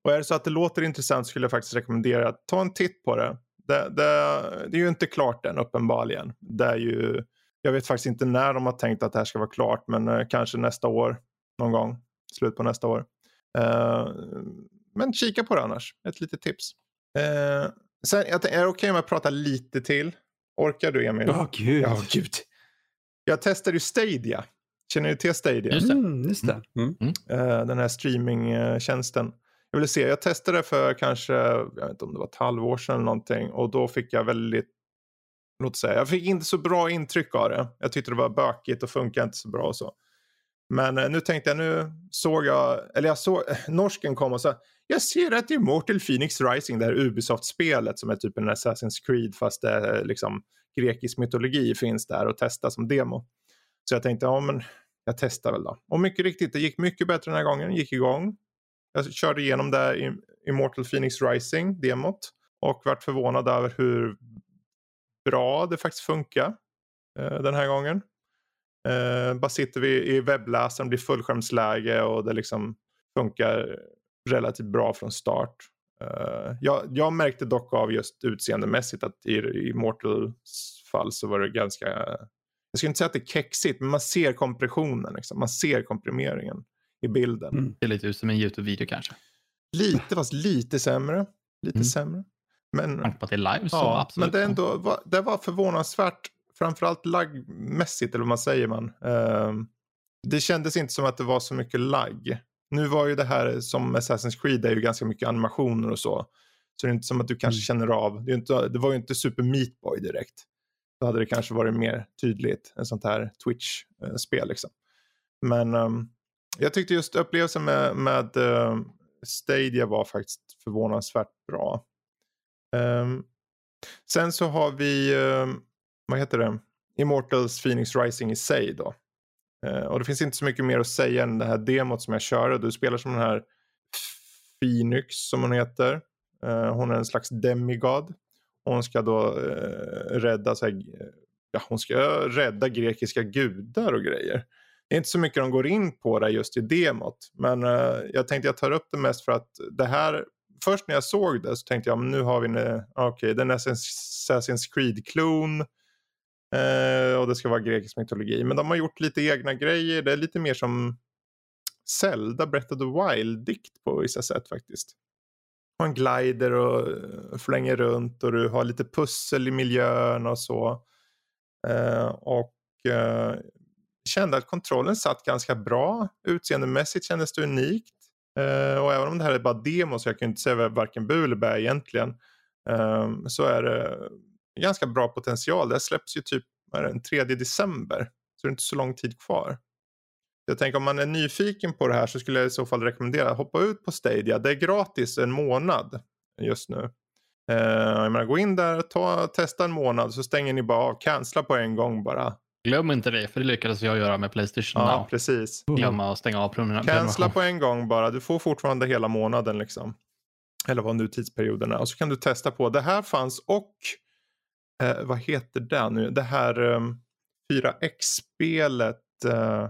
Och är det så att det låter intressant skulle jag faktiskt rekommendera att ta en titt på det. Det, det, det är ju inte klart än uppenbarligen. Det är ju, jag vet faktiskt inte när de har tänkt att det här ska vara klart men eh, kanske nästa år någon gång. Slut på nästa år. Eh, men kika på det annars. Ett litet tips. Eh, sen, jag är det okej okay om jag pratar lite till? Orkar du Emil? Ja, oh, gud. Oh, gud. Jag testade ju Stadia. Känner du till Stadia? Just det. Mm, just det. Mm. Mm. Den här streamingtjänsten. Jag ville se, jag testade för kanske, jag vet inte om det var ett halvår sedan eller någonting och då fick jag väldigt, låt säga, jag fick inte så bra intryck av det. Jag tyckte det var bökigt och funkade inte så bra och så. Men eh, nu tänkte jag, nu såg jag, eller jag såg, norsken kom och sa jag ser att det är Mortal Phoenix Rising, det här Ubisoft-spelet som är typ en Assassin's Creed fast det är liksom grekisk mytologi finns där och testa som demo. Så jag tänkte, ja men jag testar väl då. Och mycket riktigt, det gick mycket bättre den här gången, gick igång. Jag körde igenom det i Immortal Phoenix Rising, demot. Och vart förvånad över hur bra det faktiskt funkar eh, den här gången. Eh, bara sitter vi i webbläsaren, blir fullskärmsläge och det liksom funkar relativt bra från start. Uh, jag, jag, märkte dock av just utseendemässigt att i, i Mortals fall så var det ganska, jag skulle inte säga att det är kexigt, men man ser kompressionen, liksom. man ser komprimeringen i bilden. Mm. Det är lite ut som en YouTube-video kanske. Lite, fast lite sämre. Lite mm. sämre. Men, på att det är live så ja, absolut. Men det, ändå, var, det var förvånansvärt, framförallt laggmässigt, eller vad man säger man. Uh, det kändes inte som att det var så mycket lagg. Nu var ju det här som Assassin's Creed, det är ju ganska mycket animationer och så. Så det är inte som att du kanske mm. känner av, det, inte, det var ju inte Super Meat Boy direkt. Då hade det kanske varit mer tydligt, en sånt här Twitch-spel liksom. Men um, jag tyckte just upplevelsen med, med uh, Stadia var faktiskt förvånansvärt bra. Um, sen så har vi, um, vad heter det, Immortals Phoenix Rising i sig då. Uh, och det finns inte så mycket mer att säga än det här demot som jag körde. Du spelar som den här Phoenix som hon heter. Uh, hon är en slags demigod. hon ska då uh, rädda, så här, ja, hon ska rädda grekiska gudar och grejer det är inte så mycket de går in på det just i demot. Men uh, jag tänkte jag tar upp det mest för att det här, först när jag såg det så tänkte jag nu har vi en, eh, okej okay, den är Assassin's Creed-klon. Uh, och det ska vara grekisk mytologi. Men de har gjort lite egna grejer. Det är lite mer som Zelda Breath of the Wild-dikt på vissa sätt faktiskt. Man glider och flänger runt och du har lite pussel i miljön och så. Uh, och uh, kände att kontrollen satt ganska bra. Utseendemässigt kändes det unikt. Uh, och även om det här är bara demo så jag kan inte säga varken bu eller bä egentligen. Um, så är det ganska bra potential. Det släpps ju typ är det, den 3 december. Så det är inte så lång tid kvar. Jag tänker om man är nyfiken på det här så skulle jag i så fall rekommendera att hoppa ut på Stadia. Det är gratis en månad just nu. Uh, jag menar, gå in där, ta, testa en månad så stänger ni bara av. Cancella på en gång bara. Glöm inte det, för det lyckades jag göra med Playstation Ja, Now. precis. Glömma att stänga av prenumeration. Cancella på en gång bara. Du får fortfarande hela månaden liksom. Eller vad nu är. Och så kan du testa på. Det här fanns och eh, vad heter det nu? Det här um, 4X-spelet uh,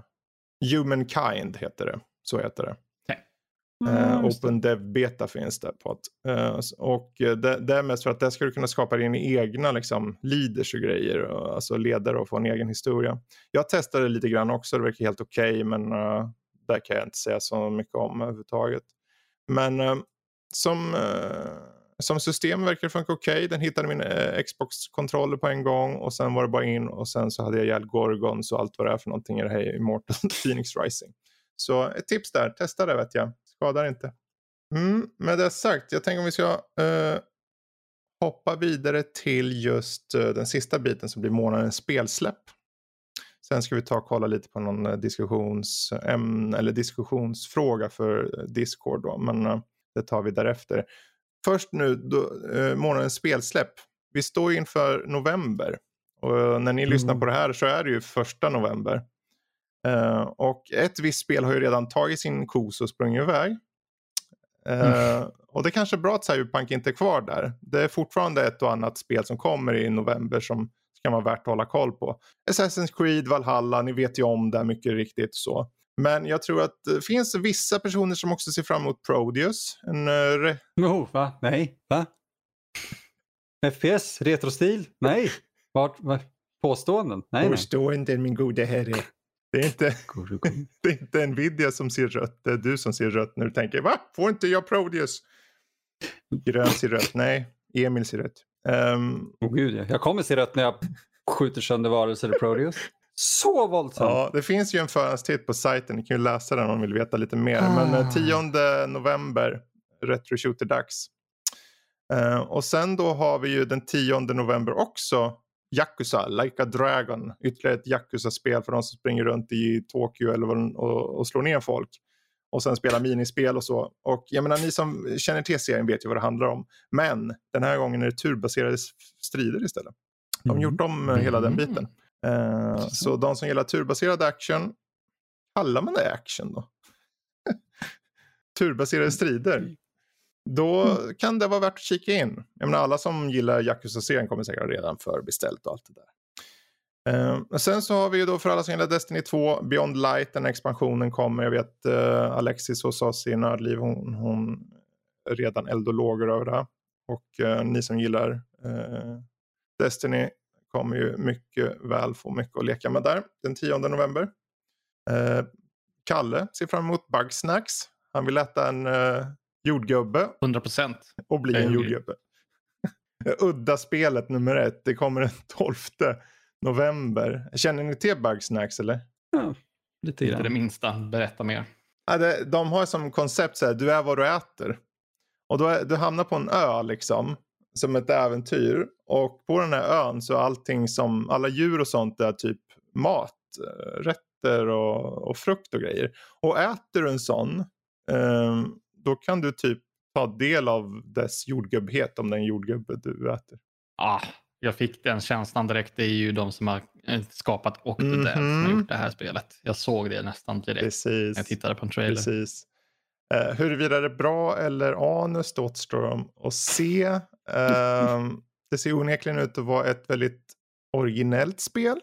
Humankind heter det. Så heter det. Uh, Open Dev Beta finns det på. Att, uh, och det, det, är mest för att där ska du kunna skapa dina egna liksom, leaders och grejer. Och, alltså ledare och få en egen historia. Jag testade lite grann också, det verkar helt okej okay, men uh, där kan jag inte säga så mycket om överhuvudtaget. Men som, som system verkar det funka okej. Okay. Den hittade min Xbox-kontroller på en gång och sen var det bara in och sen så hade jag ihjäl Gorgons och allt vad det är för någonting i det här Immortal Phoenix Rising. Så ett tips där, testa det vet jag. Skadar inte. Mm, med det sagt, jag tänker om vi ska uh, hoppa vidare till just uh, den sista biten som blir månadens spelsläpp. Sen ska vi ta och kolla lite på någon uh, diskussionsämne eller diskussionsfråga för Discord då, men det tar vi därefter. Först nu, då, månadens spelsläpp. Vi står inför november och när ni mm. lyssnar på det här så är det ju första november. Uh, och ett visst spel har ju redan tagit sin kos och sprungit iväg. Uh, mm. Och det är kanske är bra att Cyberpunk inte är kvar där. Det är fortfarande ett och annat spel som kommer i november som kan vara värt att hålla koll på. Assassin's Creed, Valhalla, ni vet ju om det mycket riktigt så. Men jag tror att det finns vissa personer som också ser fram emot Prodeus. En, uh, oh, va? Nej, va? FPS, retrostil? Nej. Vart, vart? Påståenden? Nej, Påståenden min gode herre. Det är, inte, det är inte Nvidia som ser rött, det är du som ser rött när du tänker va? Får inte jag Prodeus? Grön ser rött, nej. Emil ser rött. Um, oh, gud, ja. Jag kommer se rött när jag skjuter sönder varelser i Prodeus. Så våldsamt! Ja, det finns ju en förhandstitt på sajten. Ni kan ju läsa den om ni vill veta lite mer. Ah. Men 10 eh, november, Retro Shooter-dags. Uh, och sen då har vi ju den 10 november också Yakuza, Like a Dragon. Ytterligare ett Yakuza-spel för de som springer runt i Tokyo eller och, och slår ner folk. Och sen spelar minispel och så. Och jag menar ni som känner till serien vet ju vad det handlar om. Men den här gången är det turbaserade strider istället. De har mm. gjort om mm. hela den biten. Uh, så de som gillar turbaserad action, kallar man det action då? turbaserade strider. Då mm. kan det vara värt att kika in. Jag menar, alla som gillar Yakuza-serien kommer säkert redan förbeställt och allt det där. Uh, sen så har vi ju då för alla som gillar Destiny 2, Beyond Light, den expansionen kommer. Jag vet uh, Alexis hos oss i Nördliv, hon, hon är redan lågor över det. Och uh, ni som gillar Destiny kommer ju mycket väl få mycket att leka med där den 10 november. Kalle ser fram emot Bugsnacks. Han vill äta en jordgubbe. 100 procent. Och bli en jordgubbe. Udda spelet nummer ett. Det kommer den 12 november. Känner ni till Bugsnacks eller? Ja, lite Inte det minsta. Berätta mer. Ja, det, de har som koncept så här, du är vad du äter. Och då är, du hamnar på en ö liksom. Som ett äventyr. Och på den här ön så är allting som, alla djur och sånt är typ mat. Eh, rätter och, och frukt och grejer. Och äter du en sån um, då kan du typ ta del av dess jordgubbhet om den jordgubbe du äter. Ah, jag fick den känslan direkt. Det är ju de som har eh, skapat Octodad mm -hmm. som har gjort det här spelet. Jag såg det nästan direkt Precis. när jag tittade på en trailer. Precis. Uh, huruvida det är bra eller anus då återstår de att se. Uh, det ser onekligen ut att vara ett väldigt originellt spel.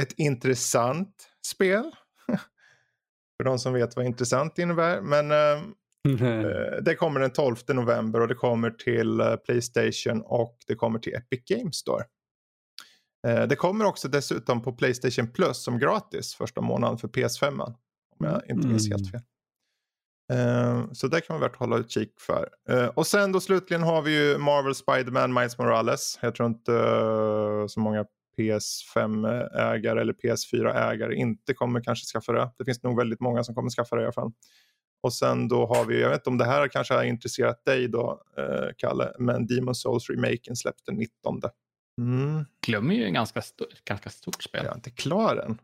Ett intressant spel. För de som vet vad intressant innebär. Men uh, Eh, det kommer den 12 november och det kommer till eh, Playstation och det kommer till Epic Games Store. Eh, det kommer också dessutom på Playstation Plus som gratis första månaden för PS5. Om jag inte minns helt mm. fel. Så det kan vara värt att hålla utkik för. Och sen då slutligen har vi ju Marvel Spiderman Miles Morales. Jag tror inte så många PS5-ägare eller PS4-ägare inte kommer kanske skaffa det. Det finns nog väldigt många som kommer skaffa det i alla fall. Och sen då har vi, jag vet inte om det här kanske har intresserat dig då, eh, Kalle, men Demon Souls remaken släpps den 19. Mm. Glömmer ju en ganska, st ganska stort spel. Jag är inte klar än.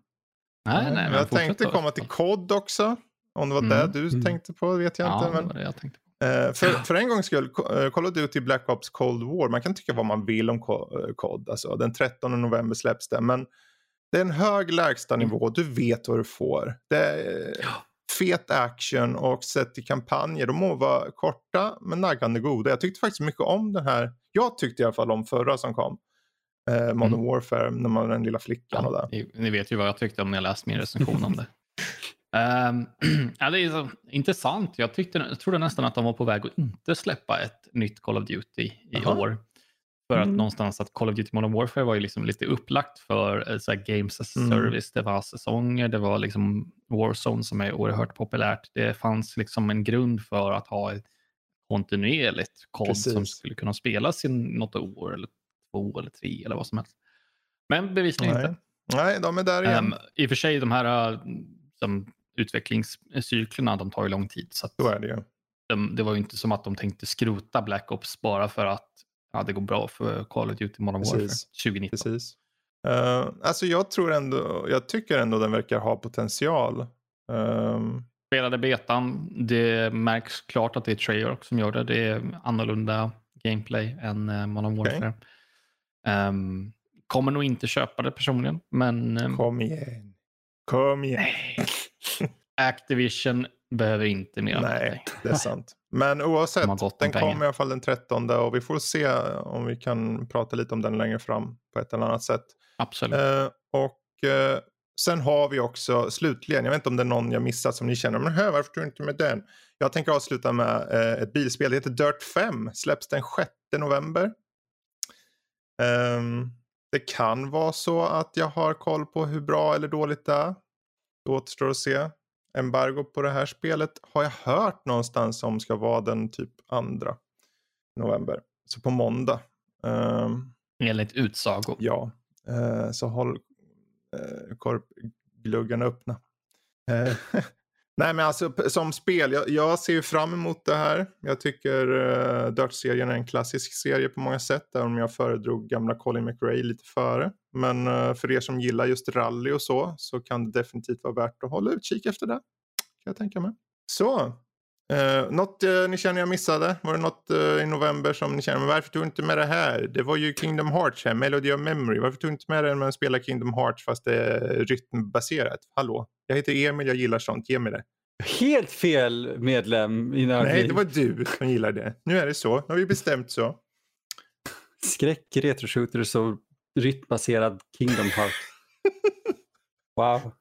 Nej, nej, men jag tänkte komma till kod också. Om det var mm. det du mm. tänkte på vet jag ja, inte. Men, det jag tänkte på. Eh, för, för en gångs skull, eh, Call of Duty Black Ops Cold War, man kan tycka vad man vill om COD. Alltså, den 13 november släpps det, men det är en hög lägstanivå, du vet vad du får. Det är fet action och sett i kampanjer, de må vara korta men naggande goda. Jag tyckte faktiskt mycket om den här, jag tyckte i alla fall om förra som kom. Eh, Modern mm. Warfare, när man var den lilla flickan ja, och det. Ni, ni, vet ju vad jag tyckte om när jag läste min recension om det. Um, ja, det är så intressant. Jag, tyckte, jag trodde nästan att de var på väg att inte släppa ett nytt Call of Duty i Aha. år. För att mm. någonstans att Call of Duty Modern Warfare var ju liksom lite upplagt för eh, så Games as a mm. Service. Det var säsonger, det var liksom Warzone som är oerhört populärt. Det fanns liksom en grund för att ha ett kontinuerligt kod som skulle kunna spelas i något år eller två eller tre eller vad som helst. Men bevisligen Nej. inte. Nej, de är där igen. Um, I och för sig, de här eh, som utvecklingscyklerna, de tar ju lång tid. Så, så är det ju. De, det var ju inte som att de tänkte skrota Black Ops bara för att ja, det går bra för Call of Duty Modern Warfare 2019. Precis. Uh, alltså jag tror ändå, jag tycker ändå den verkar ha potential. Um... Spelade betan, det märks klart att det är Treyarch som gör det. Det är annorlunda gameplay än uh, Modern Warfare. Okay. Um, kommer nog inte köpa det personligen, men... Um... Kom igen. Kom igen. Activision behöver inte mer Nej, det är sant. Men oavsett, den kommer i alla fall den 13 och vi får se om vi kan prata lite om den längre fram på ett eller annat sätt. Absolut. Eh, och eh, sen har vi också slutligen, jag vet inte om det är någon jag missat som ni känner, men hör, varför tror du inte med den? Jag tänker avsluta med eh, ett bilspel, det heter Dirt 5, släpps den 6 november. Um, det kan vara så att jag har koll på hur bra eller dåligt det är. Det återstår att se. Embargo på det här spelet har jag hört någonstans om ska vara den typ andra november. Så på måndag. Um, Enligt utsago. Ja, uh, så håll uh, korpgluggarna öppna. Uh, Nej men alltså som spel, jag, jag, ser ju fram emot det här. Jag tycker eh, uh, Dirt-serien är en klassisk serie på många sätt. Även om jag föredrog gamla Colin McRae lite före. Men uh, för er som gillar just rally och så, så kan det definitivt vara värt att hålla utkik efter det. Kan jag tänka mig. Så, uh, något uh, ni känner jag missade? Var det något uh, i november som ni känner, men varför tog du inte med det här? Det var ju Kingdom Hearts här, Melody of Memory. Varför tog du inte med det när man spelar Kingdom Hearts fast det är rytmbaserat? Hallå? Jag heter Emil, jag gillar sånt. Ge mig det. Helt fel medlem i Nördliv. Nej, det var du som gillade det. Nu är det så. Nu har vi bestämt så. Skräck, retroshooters och rytmbaserad Kingdom Heart. wow.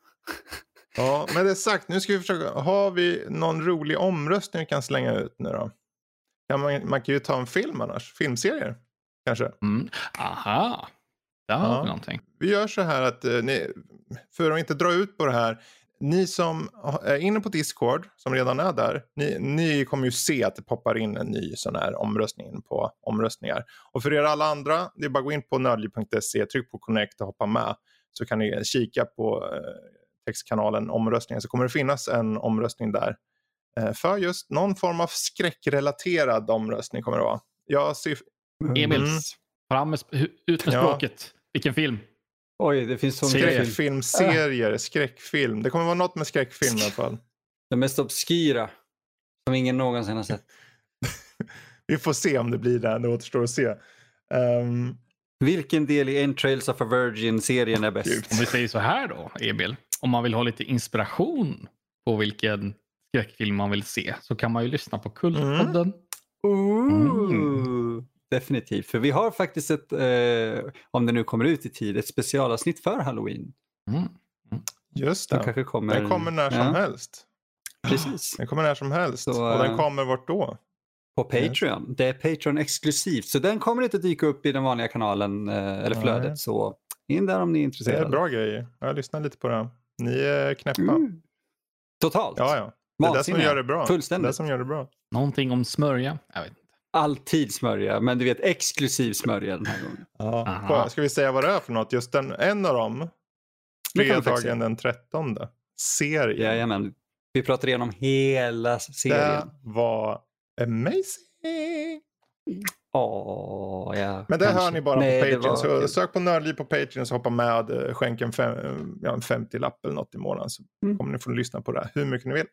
Ja, med det sagt, nu ska vi försöka. Har vi någon rolig omröstning vi kan slänga ut nu då? Kan man, man kan ju ta en film annars. Filmserier kanske. Mm. Aha. Där har ja. vi någonting. Vi gör så här att eh, ni, för att inte dra ut på det här. Ni som är inne på Discord, som redan är där, ni, ni kommer ju se att det poppar in en ny sån här omröstning på omröstningar. Och för er alla andra, det är bara att gå in på nördliv.se, tryck på connect och hoppa med. Så kan ni kika på textkanalen omröstningen så kommer det finnas en omröstning där. Eh, för just någon form av skräckrelaterad omröstning kommer det vara. Jag ser... Emils, mm. fram med, ut med språket. Ja. Vilken film? Oj, det finns så mycket Skräckfilmserier, skräckfilm. Det kommer vara något med skräckfilm i alla fall. Det mest obskyra. Som ingen någonsin har sett. Vi får se om det blir det, det återstår att se. Um... Vilken del i Entrails of a Virgin-serien är bäst? Om vi säger så här då, Emil. Om man vill ha lite inspiration på vilken skräckfilm man vill se så kan man ju lyssna på Kultpodden. Mm. Mm. Definitivt, för vi har faktiskt ett, eh, om det nu kommer ut i tid, ett specialavsnitt för Halloween. Mm. Mm. Just det, den, kanske kommer... den kommer när som ja. helst. Precis. Den kommer när som helst. Så, och den eh, kommer vart då? På Patreon. Yes. Det är Patreon exklusivt. Så den kommer inte dyka upp i den vanliga kanalen eh, eller flödet. Nej. Så in där om ni är intresserade. Det är bra grejer. Jag lyssnar lite på det. Ni är knäppa. Mm. Totalt. Ja, ja. Det är det som gör det bra. Fullständigt. Det som gör det bra. Någonting om smörja? Jag vet inte. Alltid smörja, men du vet exklusiv smörja den här gången. Ja. Ska vi säga vad det är för något? Just den, en av dem, fredagen den 13. Serien. Jajamän. Vi pratar igenom hela serien. Det var amazing. Åh, ja. Men det kanske. hör ni bara Nej, på Patreon. Så kul. sök på Nördliv på Patreon så hoppa med. Eh, skänk en, fem, ja, en 50-lapp eller något i månaden så mm. kommer ni få lyssna på det här hur mycket ni vill.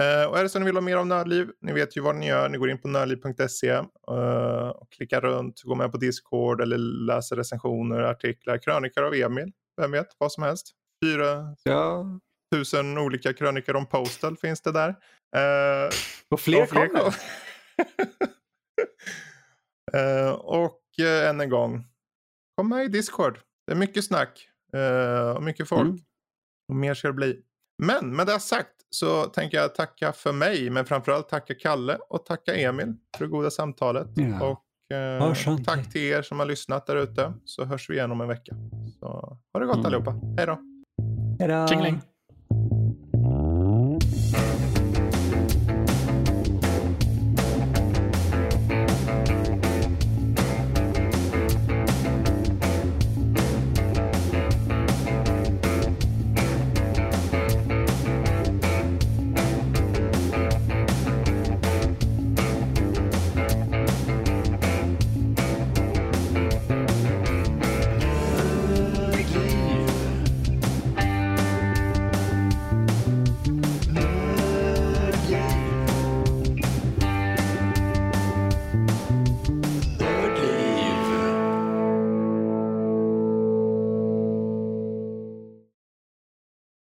Eh, och är det så ni vill ha mer om Nördliv, ni vet ju vad ni gör. Ni går in på nördliv.se eh, och klickar runt, går med på Discord eller läser recensioner, artiklar, krönikor av Emil. Vem vet, vad som helst. Fyra Ja. tusen olika krönikor om Postal finns det där. Eh, Och fler, och fler kommer. Eh, och eh, än en gång, kom med i Discord. Det är mycket snack eh, och mycket folk. Mm. Och mer ska det bli. Men med det sagt så tänker jag tacka för mig, men framförallt tacka Kalle och tacka Emil för det goda samtalet. Ja. Och eh, skönt. tack till er som har lyssnat där ute. Så hörs vi igen om en vecka. Så ha det gott Mm. allihopa. Hej då. Hejdå. Tjingeling!